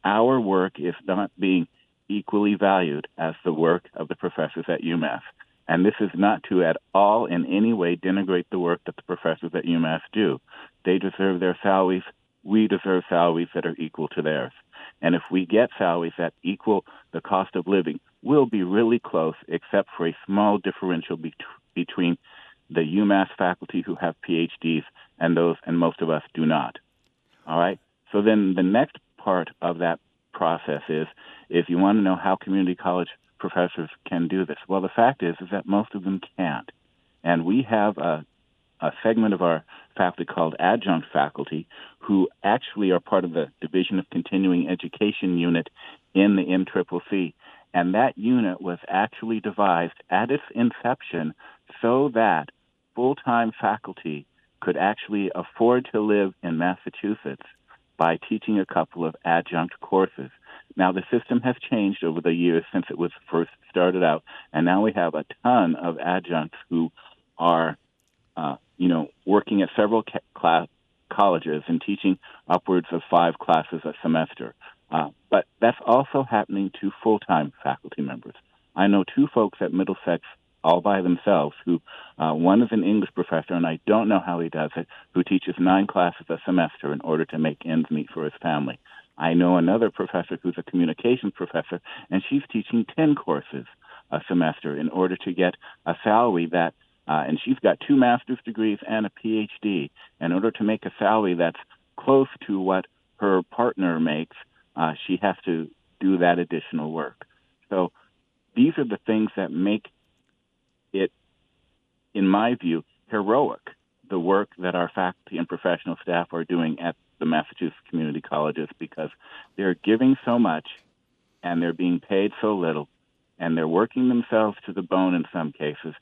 our work is not being equally valued as the work of the professors at UMass. And this is not to at all in any way denigrate the work that the professors at UMass do. They deserve their salaries. We deserve salaries that are equal to theirs. And if we get salaries that equal the cost of living, we'll be really close, except for a small differential be- between the UMass faculty who have PhDs and those, and most of us do not. All right? So then the next part of that process is if you want to know how community college professors can do this, well, the fact is is that most of them can't, and we have a, a segment of our faculty called adjunct faculty who actually are part of the Division of Continuing Education unit in the MCCC, and that unit was actually devised at its inception so that full-time faculty could actually afford to live in Massachusetts by teaching a couple of adjunct courses Now, the system has changed over the years since it was first started out, and now we have a ton of adjuncts who are, uh, you know, working at several ca- class colleges and teaching upwards of five classes a semester. Uh, but that's also happening to full-time faculty members. I know two folks at Middlesex all by themselves who uh, one is an English professor, and I don't know how he does it, who teaches nine classes a semester in order to make ends meet for his family. I know another professor who's a communications professor, and she's teaching 10 courses a semester in order to get a salary that, uh, and she's got two master's degrees and a PhD. In order to make a salary that's close to what her partner makes, uh, she has to do that additional work. So these are the things that make it, in my view, heroic, the work that our faculty and professional staff are doing at the Massachusetts community colleges because they're giving so much and they're being paid so little and they're working themselves to the bone in some cases.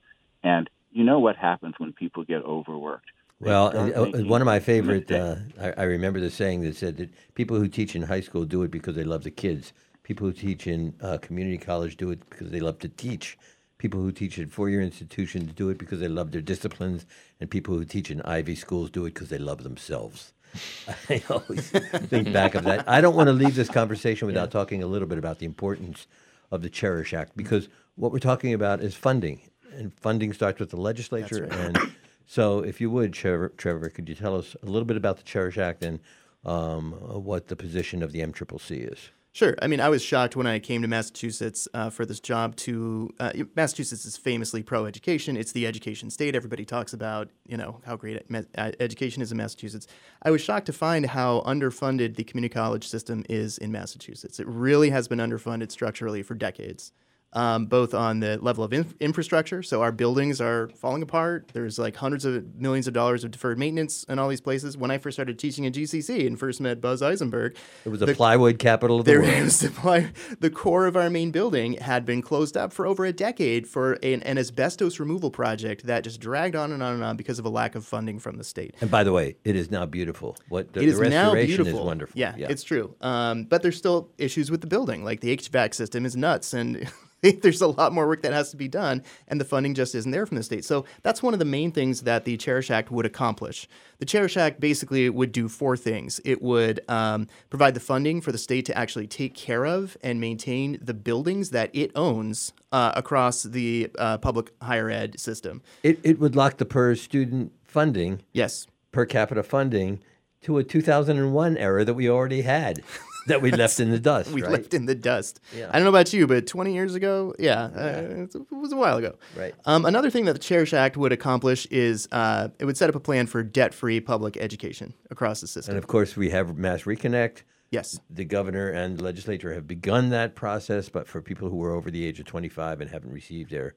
And you know what happens when people get overworked. Well, uh, uh, one of my favorite, uh, I, I remember the saying that said that people who teach in high school do it because they love the kids. People who teach in uh, community college do it because they love to teach. People who teach at four-year institutions do it because they love their disciplines, and people who teach in Ivy schools do it because they love themselves. I always think back of that. I don't want to leave this conversation without talking a little bit about the importance of the Cherish Act because what we're talking about is funding, and funding starts with the legislature. And so, if you would, Trevor, Trevor, could you tell us a little bit about the Cherish Act and um, what the position of the MCCC is? Sure. I mean, I was shocked when I came to Massachusetts uh, for this job. To uh, Massachusetts is famously pro-education. It's the education state. Everybody talks about you know how great uh, education is in Massachusetts. I was shocked to find how underfunded the community college system is in Massachusetts. It really has been underfunded structurally for decades. Um, both on the level of inf- infrastructure, so our buildings are falling apart. There's like hundreds of millions of dollars of deferred maintenance in all these places. When I first started teaching at GCC and first met Buzz Eisenberg, It was a the- plywood capital of the there world. was the, ply- the core of our main building had been closed up for over a decade for an, an asbestos removal project that just dragged on and on and on because of a lack of funding from the state. And by the way, it is now beautiful. What the, it is the now restoration beautiful. is wonderful. Yeah, it's true. Um, but there's still issues with the building. Like the HVAC system is nuts, and there's a lot more work that has to be done, and the funding just isn't there from the state. So that's one of the main things that the Cherish Act would accomplish. The Cherish Act basically would do four things. It would um, provide the funding for the state to actually take care of and maintain the buildings that it owns uh, across the uh, public higher ed system. It, it would lock the per student funding, yes, per capita funding, to a 2001 era that we already had, that we left in the dust. we right? left in the dust. Yeah. I don't know about you, but 20 years ago, yeah, Uh, it was a while ago. Right. Um, another thing that the Cherish Act would accomplish is uh, it would set up a plan for debt-free public education across the system. And of course, we have Mass Reconnect. Yes. The governor and the legislature have begun that process, but for people who are over the age of 25 and haven't received their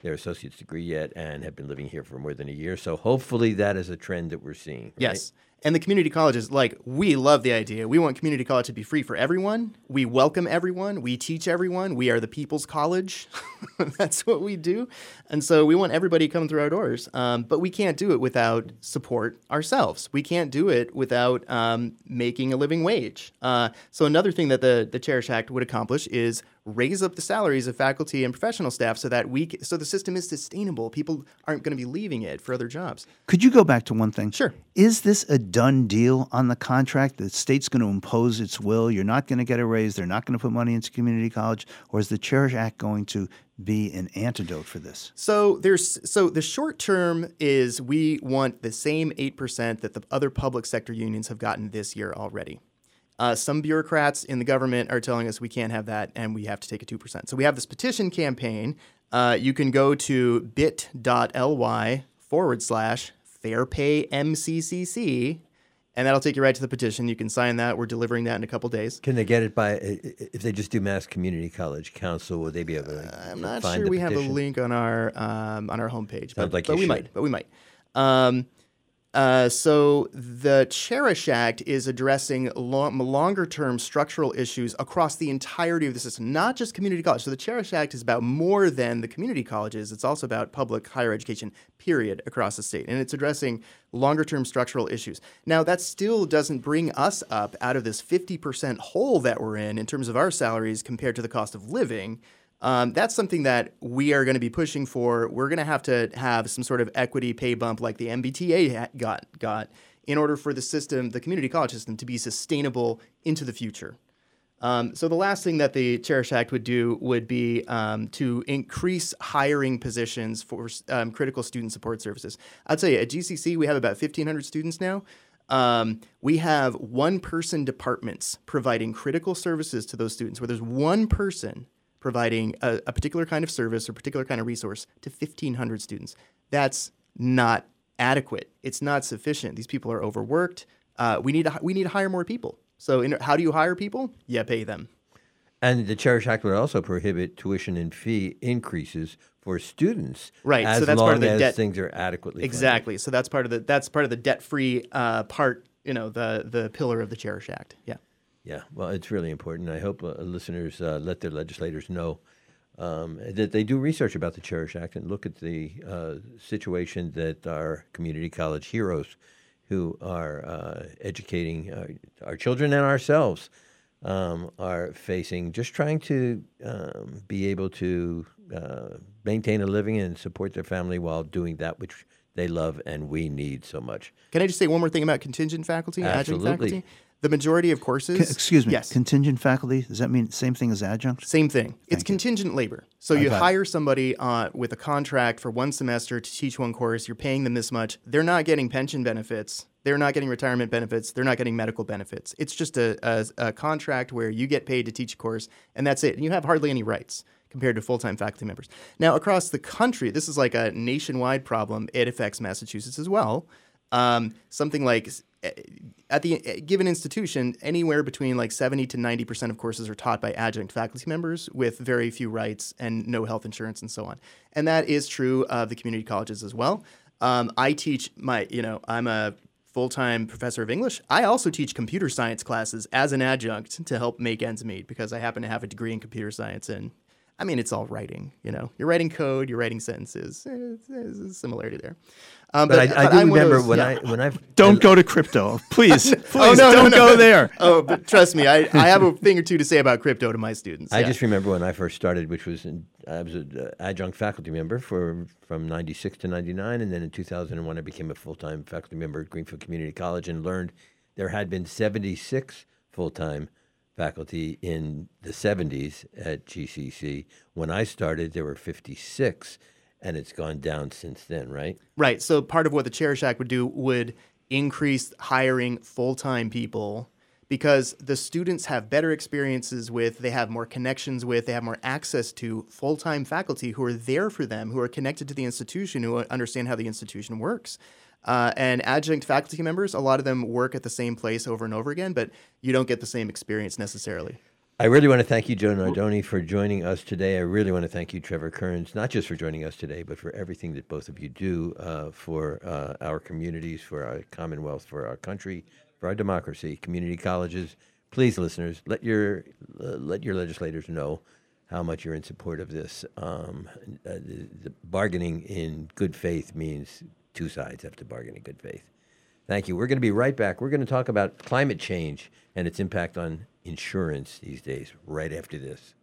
their associate's degree yet and have been living here for more than a year. So hopefully that is a trend that we're seeing. right? Yes. And the community colleges, like, we love the idea. We want community college to be free for everyone. We welcome everyone. We teach everyone. We are the people's college. That's what we do. And so we want everybody coming through our doors. Um, but we can't do it without support ourselves. We can't do it without um, making a living wage. Uh, so another thing that the, the Cherish Act would accomplish is raise up the salaries of faculty and professional staff so that we c- so the system is sustainable. People aren't going to be leaving it for other jobs. Could you go back to one thing? Sure. Is this a done deal on the contract? The state's going to impose its will. You're not going to get a raise. They're not going to put money into community college. Or is the Cherish Act going to be an antidote for this? So there's so the short term is we want the same eight percent that the other public sector unions have gotten this year already. Uh, some bureaucrats in the government are telling us we can't have that and we have to take a 2%. So we have this petition campaign. Uh, you can go to bit.ly forward slash fair pay and that'll take you right to the petition. You can sign that. We're delivering that in a couple days. Can they get it by, if they just do Mass Community College Council, will they be able to I'm not sure we have a link on our um, on our homepage, but, like but we should. might. But we might. Um, Uh, so the Cherish Act is addressing lo- longer term structural issues across the entirety of the system, not just community college. So the Cherish Act is about more than the community colleges. It's also about public higher education, period, across the state. And it's addressing longer term structural issues. Now, that still doesn't bring us up out of this 50% hole that we're in in terms of our salaries compared to the cost of living. Um, that's something that we are going to be pushing for. We're going to have to have some sort of equity pay bump like the MBTA got got in order for the system, the community college system, to be sustainable into the future. Um, so the last thing that the Cherish Act would do would be um, to increase hiring positions for um, critical student support services. I'd say at GCC we have about 1,500 students now. Um, we have one-person departments providing critical services to those students, where there's one person providing a, a particular kind of service or particular kind of resource to 1,500 students. That's not adequate. It's not sufficient. These people are overworked. Uh, we need to, we need to hire more people. So, in, how do you hire people? Yeah, pay them. And the Cherish Act would also prohibit tuition and fee increases for students, Right. As so that's long part of the as debt. things are adequately funded. exactly. So that's part of the that's part of the debt free uh, part. You know, the the pillar of the Cherish Act. Yeah. Yeah, well, it's really important. I hope uh, listeners uh, let their legislators know um, that they do research about the Cherish Act and look at the uh, situation that our community college heroes who are uh, educating our, our children and ourselves um, are facing, just trying to um, be able to uh, maintain a living and support their family while doing that which they love and we need so much. Can I just say one more thing about contingent faculty, adjunct Absolutely. faculty? The majority of courses. C- excuse me. Yes. Contingent faculty. Does that mean same thing as adjunct? Same thing. it's contingent labor. So I you hire somebody uh, with a contract for one semester to teach one course. You're paying them this much. They're not getting pension benefits. They're not getting retirement benefits. They're not getting medical benefits. It's just a, a, a contract where you get paid to teach a course, and that's it. And you have hardly any rights compared to full time faculty members. Now, across the country, this is like a nationwide problem. It affects Massachusetts as well. Um, something like eh, at the eh, given institution, anywhere between like 70 to 90% of courses are taught by adjunct faculty members with very few rights and no health insurance and so on. And that is true of the community colleges as well. Um, I teach my, you know, I'm a full time professor of English. I also teach computer science classes as an adjunct to help make ends meet because I happen to have a degree in computer science and I mean, it's all writing. You know, you're writing code, you're writing sentences. Eh, There's a similarity there. Um, But I- I do I'm remember those- when yeah. I- when I've- Don't go to crypto, please. Please oh, no, don't no, go no. there. Oh, but trust me, I, I have a thing or two to say about crypto to my students. I yeah. just remember when I first started, which was in, I was an adjunct faculty member for from '96 to '99, and then in 2001 I became a full time faculty member at Greenfield Community College and learned there had been 76 full time faculty in the 70s at GCC. When I started, there were 56, and it's gone down since then, right? Right. So part of what the Cherish Act would do would increase hiring full time people because the students have better experiences with, they have more connections with, they have more access to full time faculty who are there for them, who are connected to the institution, who understand how the institution works. Uh, and adjunct faculty members, a lot of them work at the same place over and over again, but you don't get the same experience necessarily. I really want to thank you, Joe Nardoni, for joining us today. I really want to thank you, Trevor Kearns, not just for joining us today, but for everything that both of you do uh, for uh, our communities, for our Commonwealth, for our country, for our democracy, community colleges. Please, listeners, let your uh, let your legislators know how much you're in support of this. Um, uh, the, the bargaining in good faith means two sides have to bargain in good faith. Thank you. We're going to be right back. We're going to talk about climate change and its impact on insurance these days, right after this.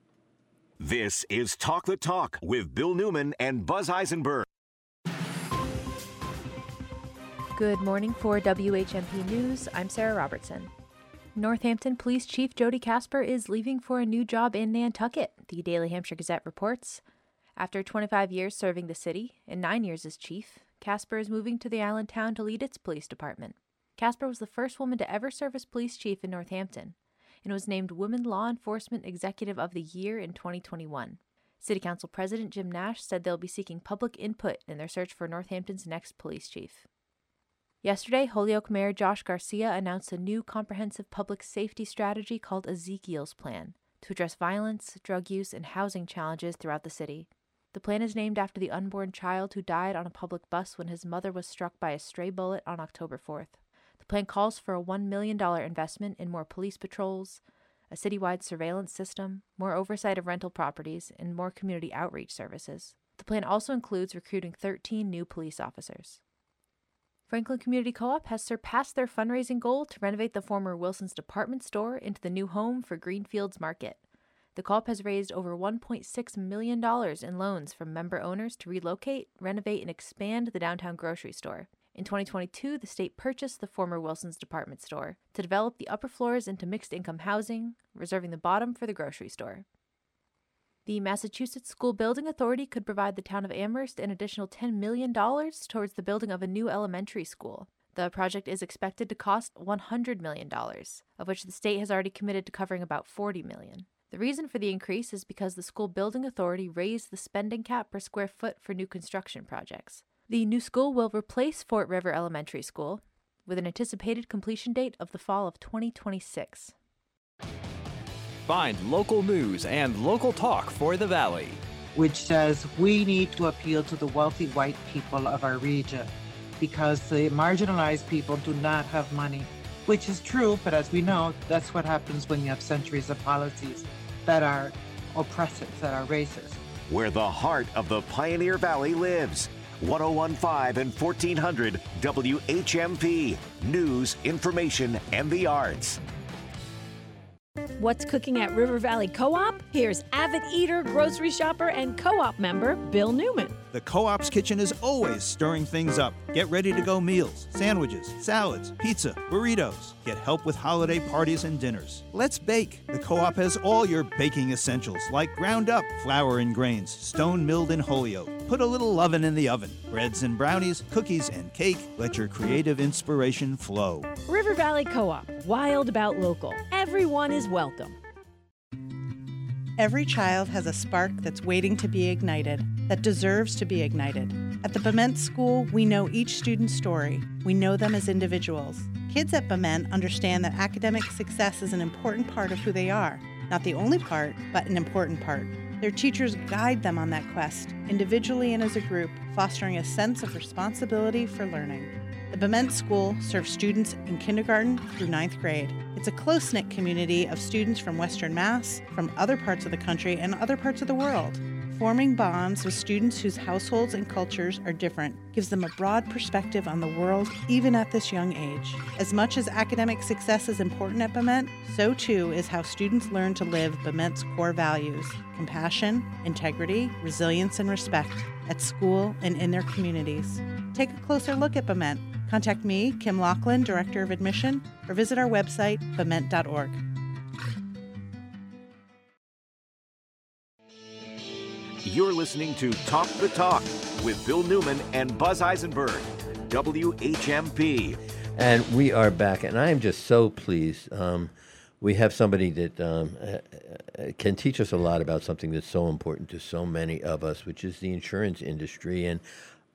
This is Talk the Talk with Bill Newman and Buzz Eisenberg. Good morning for WHMP News. I'm Sarah Robertson. Northampton Police Chief Jody Kasper is leaving for a new job in Nantucket, the Daily Hampshire Gazette reports. After 25 years serving the city and nine years as chief, Kasper is moving to the island town to lead its police department. Kasper was the first woman to ever serve as police chief in Northampton and was named Women Law Enforcement Executive of the Year in 2021. City Council President Jim Nash said they'll be seeking public input in their search for Northampton's next police chief. Yesterday, Holyoke Mayor Josh Garcia announced a new comprehensive public safety strategy called Ezekiel's Plan to address violence, drug use, and housing challenges throughout the city. The plan is named after the unborn child who died on a public bus when his mother was struck by a stray bullet on October 4th. The plan calls for a $1 million investment in more police patrols, a citywide surveillance system, more oversight of rental properties, and more community outreach services. The plan also includes recruiting 13 new police officers. Franklin Community Co op has surpassed their fundraising goal to renovate the former Wilson's department store into the new home for Greenfields Market. The co op has raised over $1.6 million in loans from member owners to relocate, renovate, and expand the downtown grocery store. In 2022, the state purchased the former Wilson's department store to develop the upper floors into mixed income housing, reserving the bottom for the grocery store. The Massachusetts School Building Authority could provide the town of Amherst an additional $10 million towards the building of a new elementary school. The project is expected to cost $100 million, of which the state has already committed to covering about $40 million. The reason for the increase is because the School Building Authority raised the spending cap per square foot for new construction projects. The new school will replace Fort River Elementary School with an anticipated completion date of the fall of 2026. Find local news and local talk for the Valley. which says we need to appeal to the wealthy white people of our region because the marginalized people do not have money, which is true, but as we know, that's what happens when you have centuries of policies that are oppressive, that are racist. Where the heart of the Pioneer Valley lives. 1015 and 1400 WHMP. News, information, and the arts. What's cooking at River Valley Co op? Here's avid eater, grocery shopper, and co op member Bill Newman. The Co op's kitchen is always stirring things up. Get ready to go meals, sandwiches, salads, pizza, burritos. Get help with holiday parties and dinners. Let's bake. The Co op has all your baking essentials like ground up flour and grains, stone milled in Holyoke. Put a little oven in the oven. Breads and brownies, cookies and cake. Let your creative inspiration flow. River Valley Co op, wild about local. Everyone is welcome. Every child has a spark that's waiting to be ignited, that deserves to be ignited. At the Bement School, we know each student's story. We know them as individuals. Kids at Bement understand that academic success is an important part of who they are. Not the only part, but an important part. Their teachers guide them on that quest, individually and as a group, fostering a sense of responsibility for learning. The Bement School serves students in kindergarten through ninth grade. It's a close knit community of students from Western Mass, from other parts of the country, and other parts of the world. Forming bonds with students whose households and cultures are different gives them a broad perspective on the world, even at this young age. As much as academic success is important at Bement, so too is how students learn to live Bement's core values compassion, integrity, resilience, and respect at school and in their communities. Take a closer look at Bement. Contact me, Kim Lachlan, Director of Admission, or visit our website, bement.org. You're listening to Talk the Talk with Bill Newman and Buzz Eisenberg. WHMP. And we are back, and I am just so pleased. Um, we have somebody that um, uh, uh, can teach us a lot about something that's so important to so many of us, which is the insurance industry. And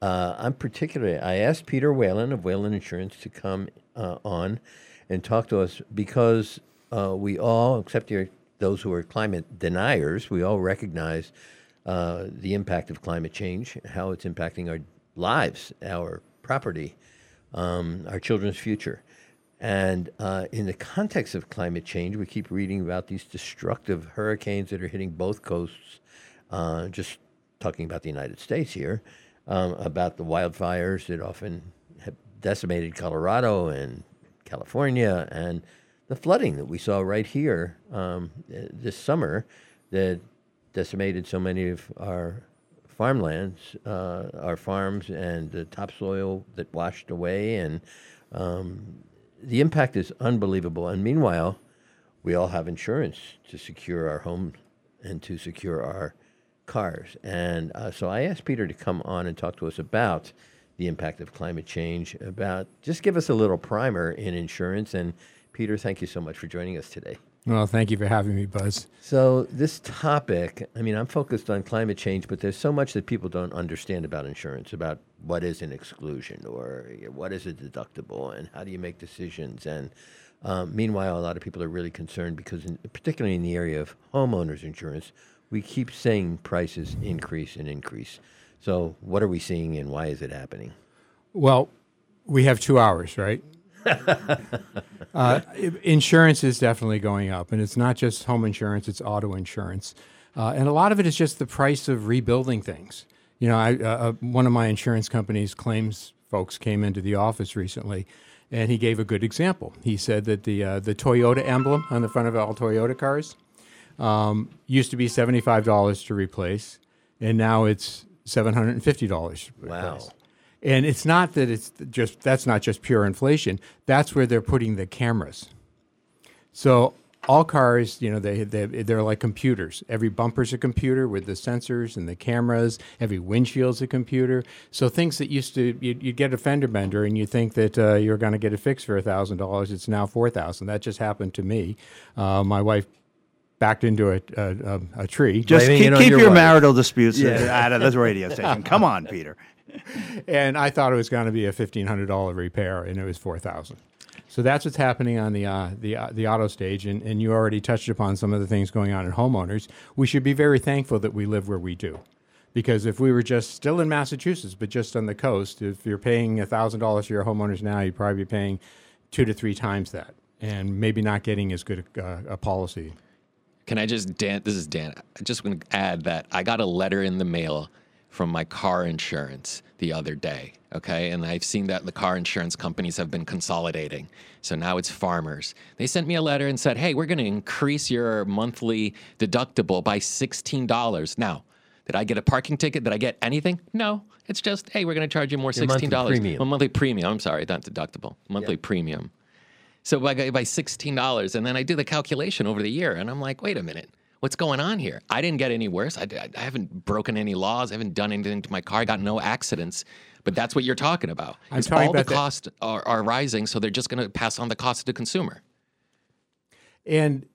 uh, I'm particularly, I asked Peter Whalen of Whalen Insurance to come uh, on and talk to us because uh, we all, except your, those who are climate deniers, we all recognize uh, the impact of climate change, how it's impacting our lives, our property, um, our children's future. And uh, in the context of climate change, we keep reading about these destructive hurricanes that are hitting both coasts. Uh, just talking about the United States here, um, about the wildfires that often have decimated Colorado and California, and the flooding that we saw right here um, this summer that decimated so many of our farmlands, uh, our farms, and the topsoil that washed away. And um, the impact is unbelievable. And meanwhile, we all have insurance to secure our home and to secure our cars. And uh, so I asked Peter to come on and talk to us about the impact of climate change, about just give us a little primer in insurance. And Peter, thank you so much for joining us today. Well, thank you for having me, Buzz. So, this topic, I mean, I'm focused on climate change, but there's so much that people don't understand about insurance, about what is an exclusion or what is a deductible and how do you make decisions. And um, meanwhile, a lot of people are really concerned because, in, particularly in the area of homeowners insurance, We keep saying prices increase and increase. So what are we seeing and why is it happening? Well, we have two hours, right? uh, insurance is definitely going up, and it's not just home insurance; it's auto insurance, uh, and a lot of it is just the price of rebuilding things. You know, I, uh, uh, one of my insurance company's claims folks came into the office recently, and he gave a good example. He said that the uh, the Toyota emblem on the front of all Toyota cars um, used to be seventy five dollars to replace, and now it's seven hundred and fifty dollars. Wow. And it's not that it's just that's not just pure inflation. That's where they're putting the cameras. So all cars, you know, they, they they're like computers. Every bumper's a computer with the sensors and the cameras. Every windshield's a computer. So things that used to you you get a fender bender and you think that uh, you're going to get it fixed for thousand dollars, it's now four thousand. That just happened to me. Uh, my wife backed into a a, a, a tree. Just Blaming keep, keep your, wife. marital disputes Yeah. out of this radio station. Come on, Peter. And I thought it was going to be a fifteen hundred dollar repair, and it was four thousand. So that's what's happening on the uh, the uh, the auto stage, and, and you already touched upon some of the things going on in homeowners. We should be very thankful that we live where we do, because if we were just still in Massachusetts, but just on the coast, if you're paying thousand dollars for your homeowners now, you'd probably be paying two to three times that, and maybe not getting as good a, uh, a policy. Can I just, Dan? This is Dan. I just want to add that I got a letter in the mail from my car insurance the other day. Okay. And I've seen that the car insurance companies have been consolidating. So now it's farmers. They sent me a letter and said, hey, we're going to increase your monthly deductible by $16. Now, did I get a parking ticket? Did I get anything? No. It's just, hey, we're going to charge you more Your monthly $16. premium. Well, monthly premium. I'm sorry, not deductible. Monthly premium. So by, by $16, and then I do the calculation over the year, and I'm like, wait a minute, what's going on here? I didn't get any worse. I, I, haven't broken any laws. I haven't done anything to my car. I got no accidents. But that's what you're talking about. I'm talking all the about that- costs are, are rising, so they're just going to pass on the cost to the consumer. And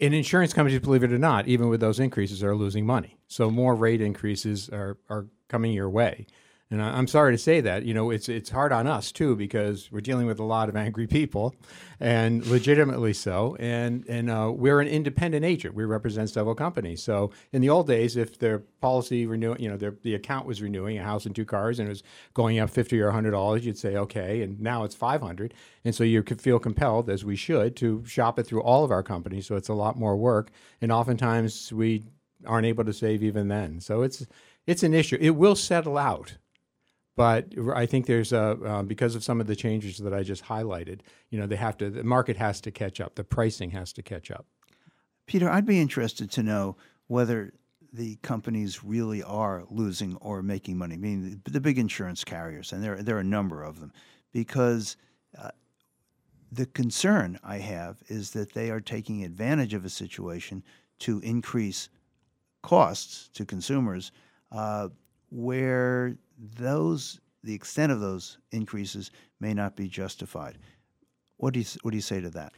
and insurance companies, believe it or not, even with those increases, are losing money. So more rate increases are, are coming your way. And I- I'm sorry to say that. You know, it's it's hard on us too because we're dealing with a lot of angry people, and legitimately so. And and uh, we're an independent agent. We represent several companies. So in the old days, if their policy renew, you know, their the account was renewing a house and two cars, and it was going up fifty or hundred dollars, you'd say okay. And now it's five hundred, and so you could feel compelled, as we should, to shop it through all of our companies. So it's a lot more work, and oftentimes we aren't able to save even then. So it's it's an issue. It will settle out. But I think there's a uh, because of some of the changes that I just highlighted. You know, they have to. The market has to catch up. The pricing has to catch up. Peter, I'd be interested to know whether the companies really are losing or making money. I mean, the, big insurance carriers, and there there are a number of them, because uh, the concern I have is that they are taking advantage of a situation to increase costs to consumers, uh, where those the extent of those increases may not be justified. What do you what do you say to that?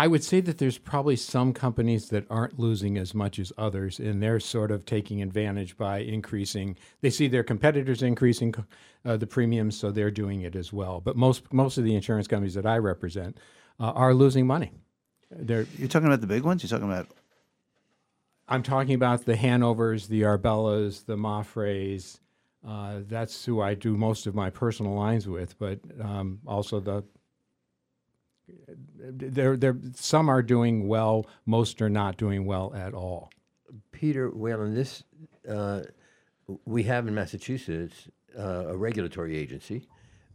I would say that there's probably some companies that aren't losing as much as others, and they're sort of taking advantage by increasing. They see their competitors increasing uh, the premiums, so they're doing it as well. But most most of the insurance companies that I represent uh, are losing money. They're, You're talking about the big ones. You're talking about I'm talking about the Hanovers, the Arbellas, the Mapfres. Uh, that's who I do most of my personal lines with, but um, also the. There, there. Some are doing well. Most are not doing well at all. Peter Whalen, this uh, we have in Massachusetts uh, a regulatory agency,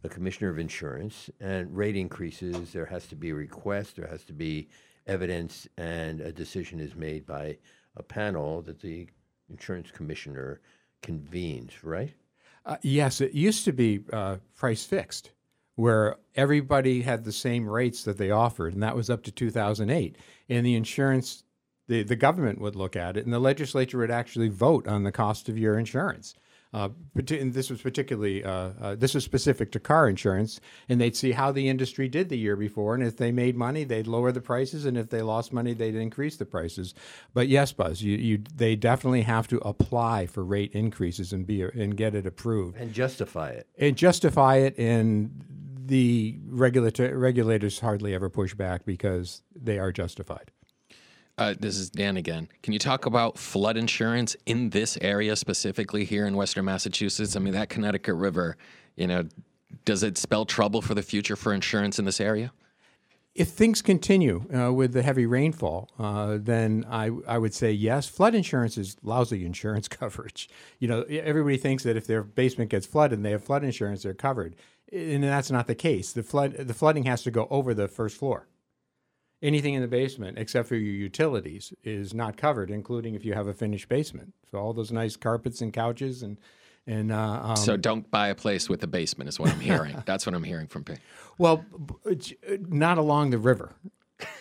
a commissioner of insurance, and rate increases. There has to be a request. There has to be evidence, and a decision is made by a panel that the insurance commissioner convenes. Right? Uh, yes, it used to be uh, price fixed, where everybody had the same rates that they offered, and that was up to 2008. And the insurance, the, the government would look at it, and the legislature would actually vote on the cost of your insurance. Uh, this was particularly uh, uh, this was specific to car insurance, and they'd see how the industry did the year before, and if they made money, they'd lower the prices, and if they lost money, they'd increase the prices. But yes, Buzz, you, you they definitely have to apply for rate increases and be and get it approved And justify it. and justify it, and the regulator regulators hardly ever push back because they are justified. Uh, this is Dan again. Can you talk about flood insurance in this area specifically here in Western Massachusetts? I mean, that Connecticut River, you know, does it spell trouble for the future for insurance in this area? If things continue uh, with the heavy rainfall, uh, then I, I would say yes. Flood insurance is lousy insurance coverage. You know, everybody thinks that if their basement gets flooded and they have flood insurance, they're covered, and that's not the case. The flood the flooding has to go over the first floor. Anything in the basement except for your utilities is not covered, including if you have a finished basement. So all those nice carpets and couches and and uh, um, so don't buy a place with a basement, is what I'm hearing. That's what I'm hearing from people. Well, not along the river.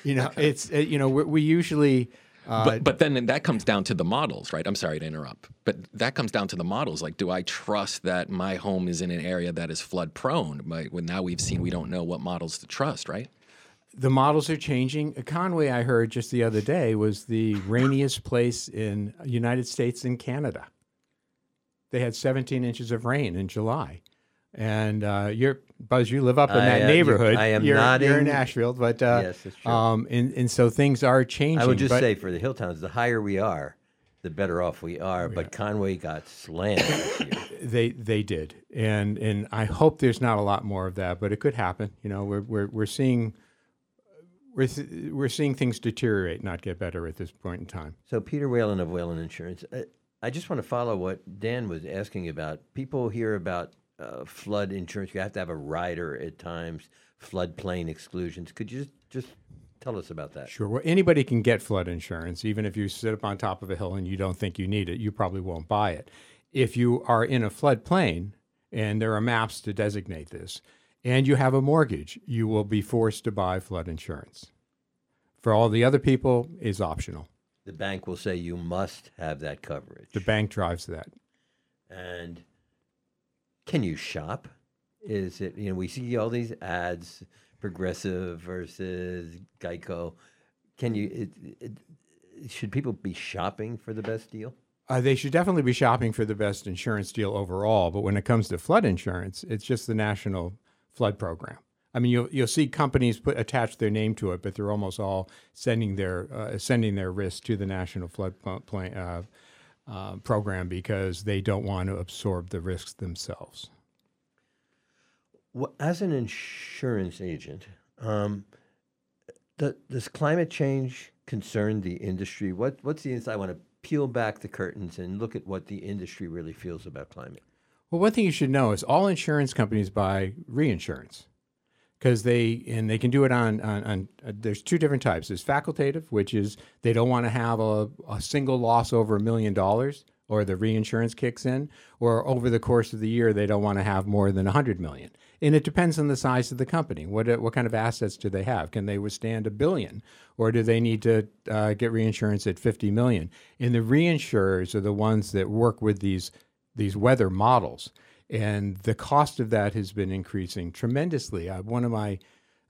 You know, it's uh, you know we, we usually. Uh, but, but then that comes down to the models, right? I'm sorry to interrupt, but that comes down to the models. Like, do I trust that my home is in an area that is flood prone? But when now we've seen we don't know what models to trust, right? The models are changing. Conway, I heard just the other day, was the rainiest place in United States and Canada. They had 17 inches of rain in July. And uh, you're Buzz. You live up in I, that uh, neighborhood. I am you're, nodding. You're in Ashfield, but uh, Yes, that's true. Um, and and so things are changing. I would just but- say for the hill towns, the higher we are, the better off we are. But Conway got slammed they they did, and and I hope there's not a lot more of that, but it could happen. You know, we're we're we're seeing we're th- we're seeing things deteriorate, not get better at this point in time. So Peter Whalen of Whalen Insurance. I, I just want to follow what Dan was asking about. People hear about uh, flood insurance. You have to have a rider at times. Floodplain exclusions. Could you just just tell us about that? Sure. Well, anybody can get flood insurance, even if you sit up on top of a hill and you don't think you need it. You probably won't buy it. If you are in a floodplain, and there are maps to designate this, and you have a mortgage, you will be forced to buy flood insurance. For all the other people, is optional. The bank will say you must have that coverage. The bank drives that. And can you shop? Is it you know we see all these ads, Progressive versus Geico. Can you? It, it, should people be shopping for the best deal? Uh, they should definitely be shopping for the best insurance deal overall. But when it comes to flood insurance, it's just the National Flood Program. I mean, you'll you'll see companies put attach their name to it, but they're almost all sending their uh, sending their risk to the National Flood Pl- Pla- uh, uh, Program because they don't want to absorb the risks themselves. Wha- As an insurance agent, um, th- does climate change concern the industry? What What's the inside? I want to peel back the curtains and look at what the industry really feels about climate. Well, one thing you should know is all insurance companies buy reinsurance because they and they can do it on on, on uh, there's two different types. There's facultative, which is they don't want to have a, a single loss over a million dollars, or the reinsurance kicks in, or over the course of the year they don't want to have more than a hundred million. And it depends on the size of the company. What uh, what kind of assets do they have? Can they withstand a billion, or do they need to uh, get reinsurance at fifty million? And the reinsurers are the ones that work with these these weather models, and the cost of that has been increasing tremendously. Uh, one of my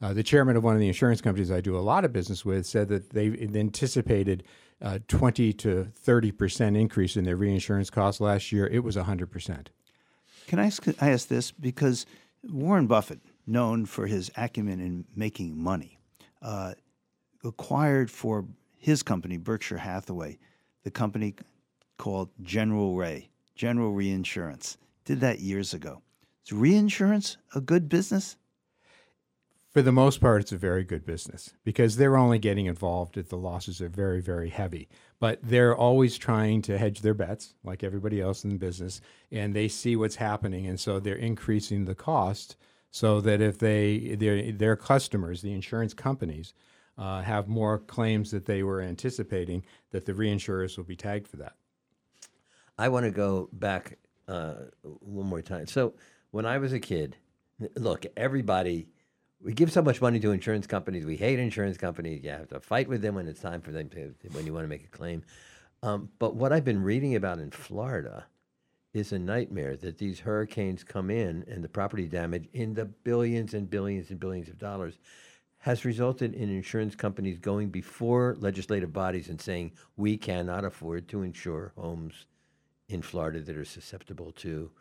uh, the chairman of one of the insurance companies I do a lot of business with said that they anticipated uh, 20 to 30 percent increase in their reinsurance costs last year. It was 100 percent. Can I ask, I ask this because Warren Buffett, known for his acumen in making money, uh, acquired for his company Berkshire Hathaway the company called General Re, General Reinsurance. Did that years ago. Is reinsurance a good business? For the most part, it's a very good business because they're only getting involved if the losses are very, very heavy. But they're always trying to hedge their bets, like everybody else in the business, and they see what's happening, and so they're increasing the cost so that if they their their customers, the insurance companies, uh, have more claims that they were anticipating, that the reinsurers will be tagged for that. I want to go back uh, one more time. So when I was a kid, look, everybody, we give so much money to insurance companies. We hate insurance companies. You have to fight with them when it's time for them to, when you want to make a claim. Um, but what I've been reading about in Florida is a nightmare that these hurricanes come in and the property damage in the billions and billions and billions of dollars has resulted in insurance companies going before legislative bodies and saying we cannot afford to insure homes in Florida that are susceptible to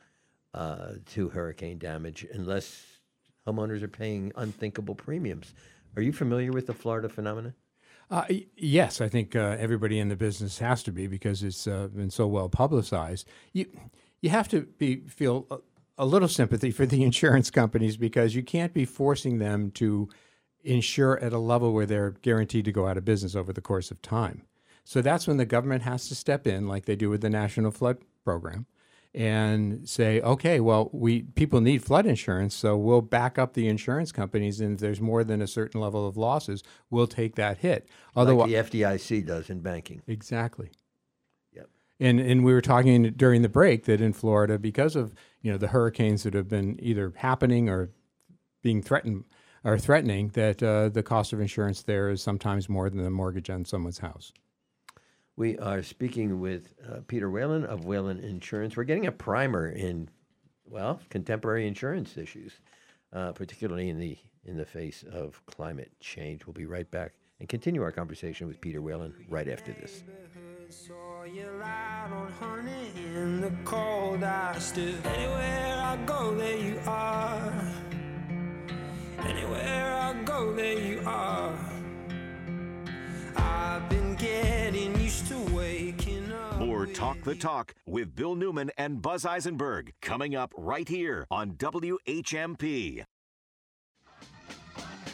uh, to hurricane damage unless homeowners are paying unthinkable premiums. Are you familiar with the Florida phenomenon? Uh, yes, I think uh, everybody in the business has to be because it's uh, been so well publicized. You you have to be feel a, a little sympathy for the insurance companies because you can't be forcing them to insure at a level where they're guaranteed to go out of business over the course of time. So that's when the government has to step in, like they do with the National Flood Program, and say, okay, well, we people need flood insurance, so we'll back up the insurance companies, and if there's more than a certain level of losses, we'll take that hit. like the FDIC does in banking. Exactly. Yep. And and we were talking during the break that in Florida, because of you know the hurricanes that have been either happening or being threatened or threatening, that uh, the cost of insurance there is sometimes more than the mortgage on someone's house. We are speaking with uh, Peter Whalen of Whalen Insurance. We're getting a primer in, well, contemporary insurance issues, uh, particularly in the in the face of climate change. We'll be right back and continue our conversation with Peter Whalen right after this. Anywhere I go there you are I've been getting used to waking up More Talk the Talk with Bill Newman and Buzz Eisenberg coming up right here on WHMP.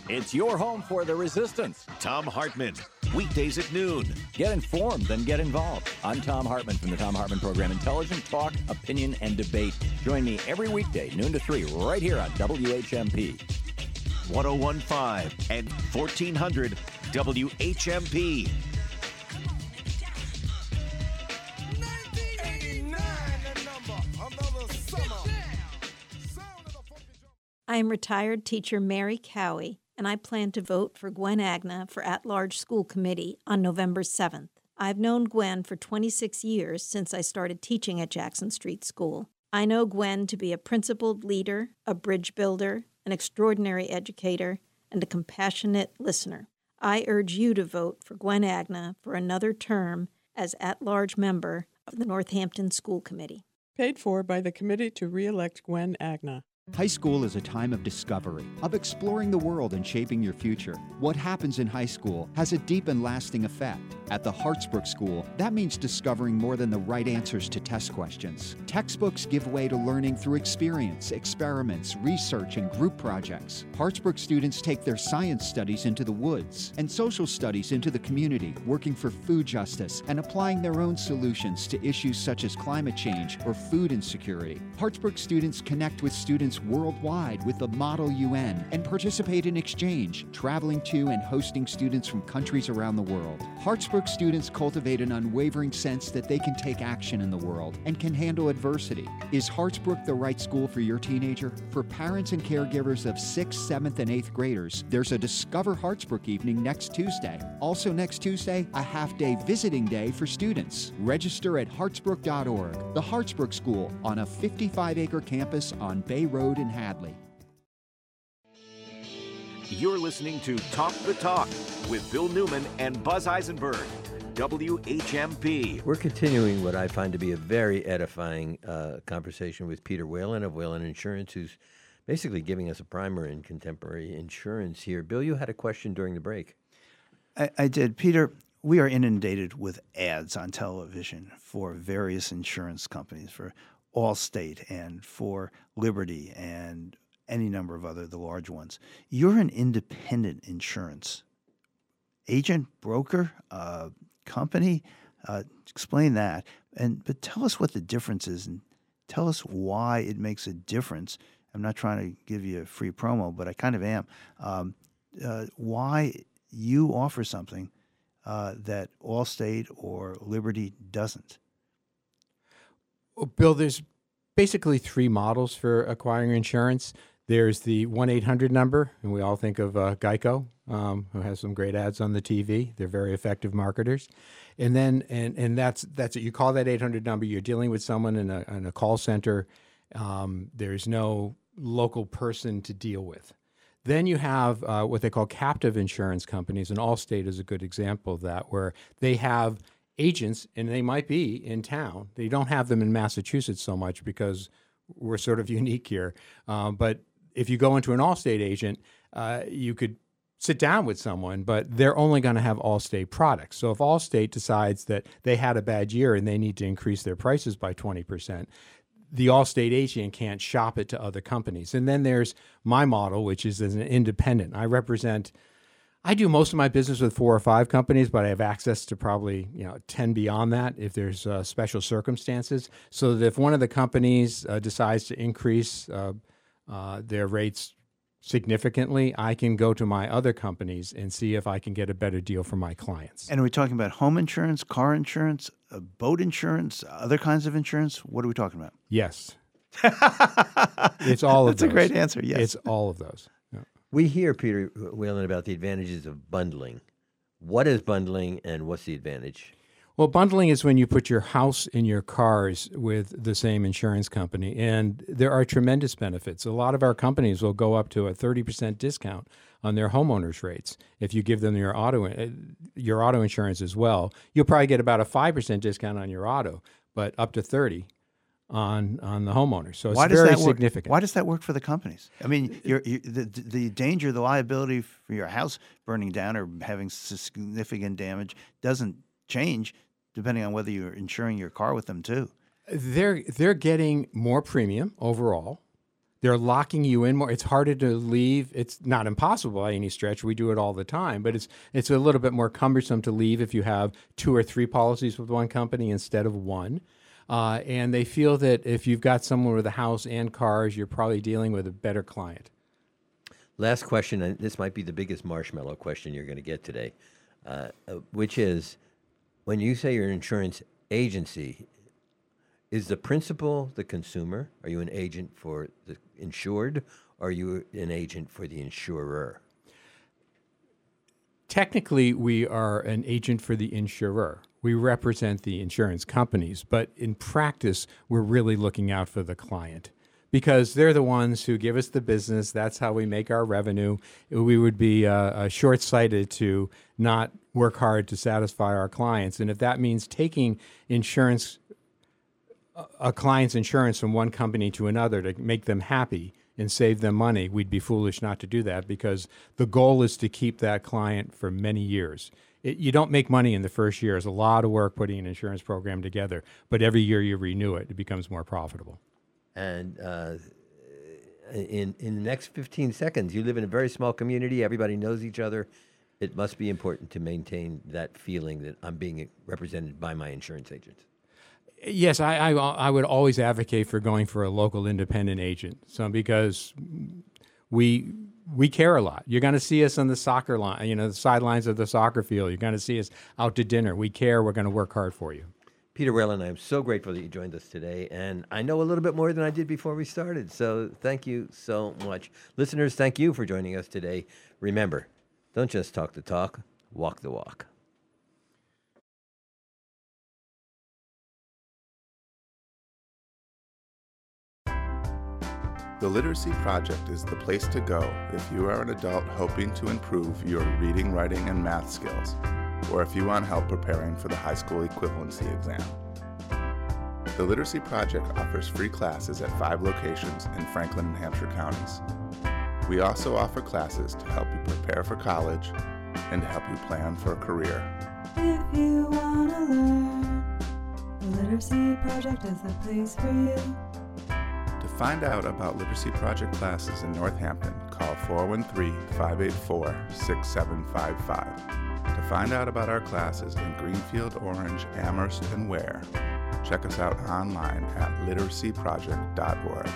It's your home for the resistance. Thom Hartmann, weekdays at noon. Get informed, then get involved. I'm Thom Hartmann from the Thom Hartmann Program. Intelligent talk, opinion, and debate. Join me every weekday, noon to 3, right here on WHMP. 1015 and 1400 WHMP. I am retired teacher Mary Cowie, and I plan to vote for Gwen Agna for at large school committee on November 7th. I've known Gwen for 26 years since I started teaching at Jackson Street School. I know Gwen to be a principled leader, a bridge builder, an extraordinary educator, and a compassionate listener. I urge you to vote for Gwen Agna for another term as at large member of the Northampton School Committee. Paid for by the committee to re-elect Gwen Agna. High school is a time of discovery, of exploring the world and shaping your future. What happens in high school has a deep and lasting effect. At the Hartsbrook School, that means discovering more than the right answers to test questions. Textbooks give way to learning through experience, experiments, research, and group projects. Hartsbrook students take their science studies into the woods and social studies into the community, working for food justice and applying their own solutions to issues such as climate change or food insecurity. Hartsbrook students connect with students worldwide with the Model UN and participate in exchange, traveling to and hosting students from countries around the world. Hartsbrook students cultivate an unwavering sense that they can take action in the world and can handle adversity. Is Hartsbrook the right school for your teenager? For parents and caregivers of 6th, 7th, and 8th graders, there's a Discover Hartsbrook evening next Tuesday. Also, next Tuesday, a half day visiting day for students. Register at hartsbrook.org. The Hartsbrook School on a 55 acre campus on Bay Road in Hadley. You're listening to Talk the Talk with Bill Newman and Buzz Eisenberg. WHMP. We're continuing what I find to be a very edifying uh, conversation with Peter Whalen of Whalen Insurance, who's basically giving us a primer in contemporary insurance here. Bill, you had a question during the break. I, I did. Peter, we are inundated with ads on television for various insurance companies, for Allstate and for Liberty and any number of other the large ones. You're an independent insurance agent, broker, uh, company. Uh, explain that, and but tell us what the difference is, and tell us why it makes a difference. I'm not trying to give you a free promo, but I kind of am. Um, uh, why you offer something uh, that Allstate or Liberty doesn't? Bill, there's basically three models for acquiring insurance. There's the 1 800 number, and we all think of uh, Geico, um, who has some great ads on the TV. They're very effective marketers. And then, and, and that's, that's it. You call that 800 number, you're dealing with someone in a, in a call center. Um, there's no local person to deal with. Then you have uh, what they call captive insurance companies, and Allstate is a good example of that, where they have agents, and they might be in town. They don't have them in Massachusetts so much because we're sort of unique here. Um, but if you go into an Allstate agent, uh, you could sit down with someone, but they're only going to have Allstate products. So if Allstate decides that they had a bad year and they need to increase their prices by 20%, the Allstate agent can't shop it to other companies. And then there's my model, which is as an independent. I represent I do most of my business with four or five companies, but I have access to probably you know ten beyond that if there's uh, special circumstances. So that if one of the companies uh, decides to increase uh, uh their rates significantly, I can go to my other companies and see if I can get a better deal for my clients. And are we talking about home insurance, car insurance, uh, boat insurance, other kinds of insurance? What are we talking about? Yes. it's all of That's those. a great answer. Yes. It's all of those. We hear, Peter Whalen, about the advantages of bundling. What is bundling and what's the advantage? Well, bundling is when you put your house and your cars with the same insurance company, and there are tremendous benefits. A lot of our companies will go up to a 30% discount on their homeowners rates if you give them your auto uh, your auto insurance as well. You'll probably get about a 5% discount on your auto, but up to 30 on on the homeowner. So it's why does very that work? significant. Why does that work for the companies? I mean, you're, you the the danger, the liability for your house burning down or having significant damage doesn't change depending on whether you're insuring your car with them too. They're they're getting more premium overall. They're locking you in more. It's harder to leave. It's not impossible by any stretch. We do it all the time, but it's it's a little bit more cumbersome to leave if you have two or three policies with one company instead of one. Uh, and they feel that if you've got someone with a house and cars, you're probably dealing with a better client. Last question, and this might be the biggest marshmallow question you're going to get today, uh, uh, which is when you say you're an insurance agency, is the principal the consumer? Are you an agent for the insured? Or are you an agent for the insurer? Technically, we are an agent for the insurer. We represent the insurance companies, but in practice, we're really looking out for the client because they're the ones who give us the business. That's how we make our revenue. We would be uh, uh, short sighted to not work hard to satisfy our clients. And if that means taking insurance, a client's insurance from one company to another to make them happy and save them money, we'd be foolish not to do that because the goal is to keep that client for many years. It, you don't make money in the first year. It's a lot of work putting an insurance program together, but every year you renew it, it becomes more profitable. And uh, in in the next 15 seconds, you live in a very small community. Everybody knows each other. It must be important to maintain that feeling that I'm being represented by my insurance agent. Yes, I, I, I would always advocate for going for a local independent agent. So because we we care a lot. You're going to see us on the soccer line, you know, the sidelines of the soccer field. You're going to see us out to dinner. We care. We're going to work hard for you. Peter Whalen, I'm so grateful that you joined us today. And I know a little bit more than I did before we started. So thank you so much. Listeners, thank you for joining us today. Remember, don't just talk the talk, walk the walk. The Literacy Project is the place to go if you are an adult hoping to improve your reading, writing, and math skills, or if you want help preparing for the high school equivalency exam. The Literacy Project offers free classes at five locations in Franklin and Hampshire counties. We also offer classes to help you prepare for college and to help you plan for a career. If you want to learn, the Literacy Project is the place for you. Find out about Literacy Project classes in Northampton, call 413 584 6755. To find out about our classes in Greenfield, Orange, Amherst, and Ware, check us out online at literacyproject.org.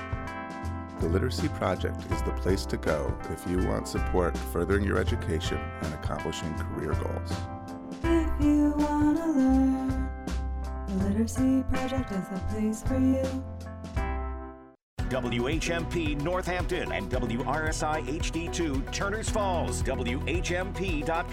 The Literacy Project is the place to go if you want support furthering your education and accomplishing career goals. If you want to learn, the Literacy Project is the place for you. WHMP Northampton and WRSI HD2 Turners Falls, WHMP.com.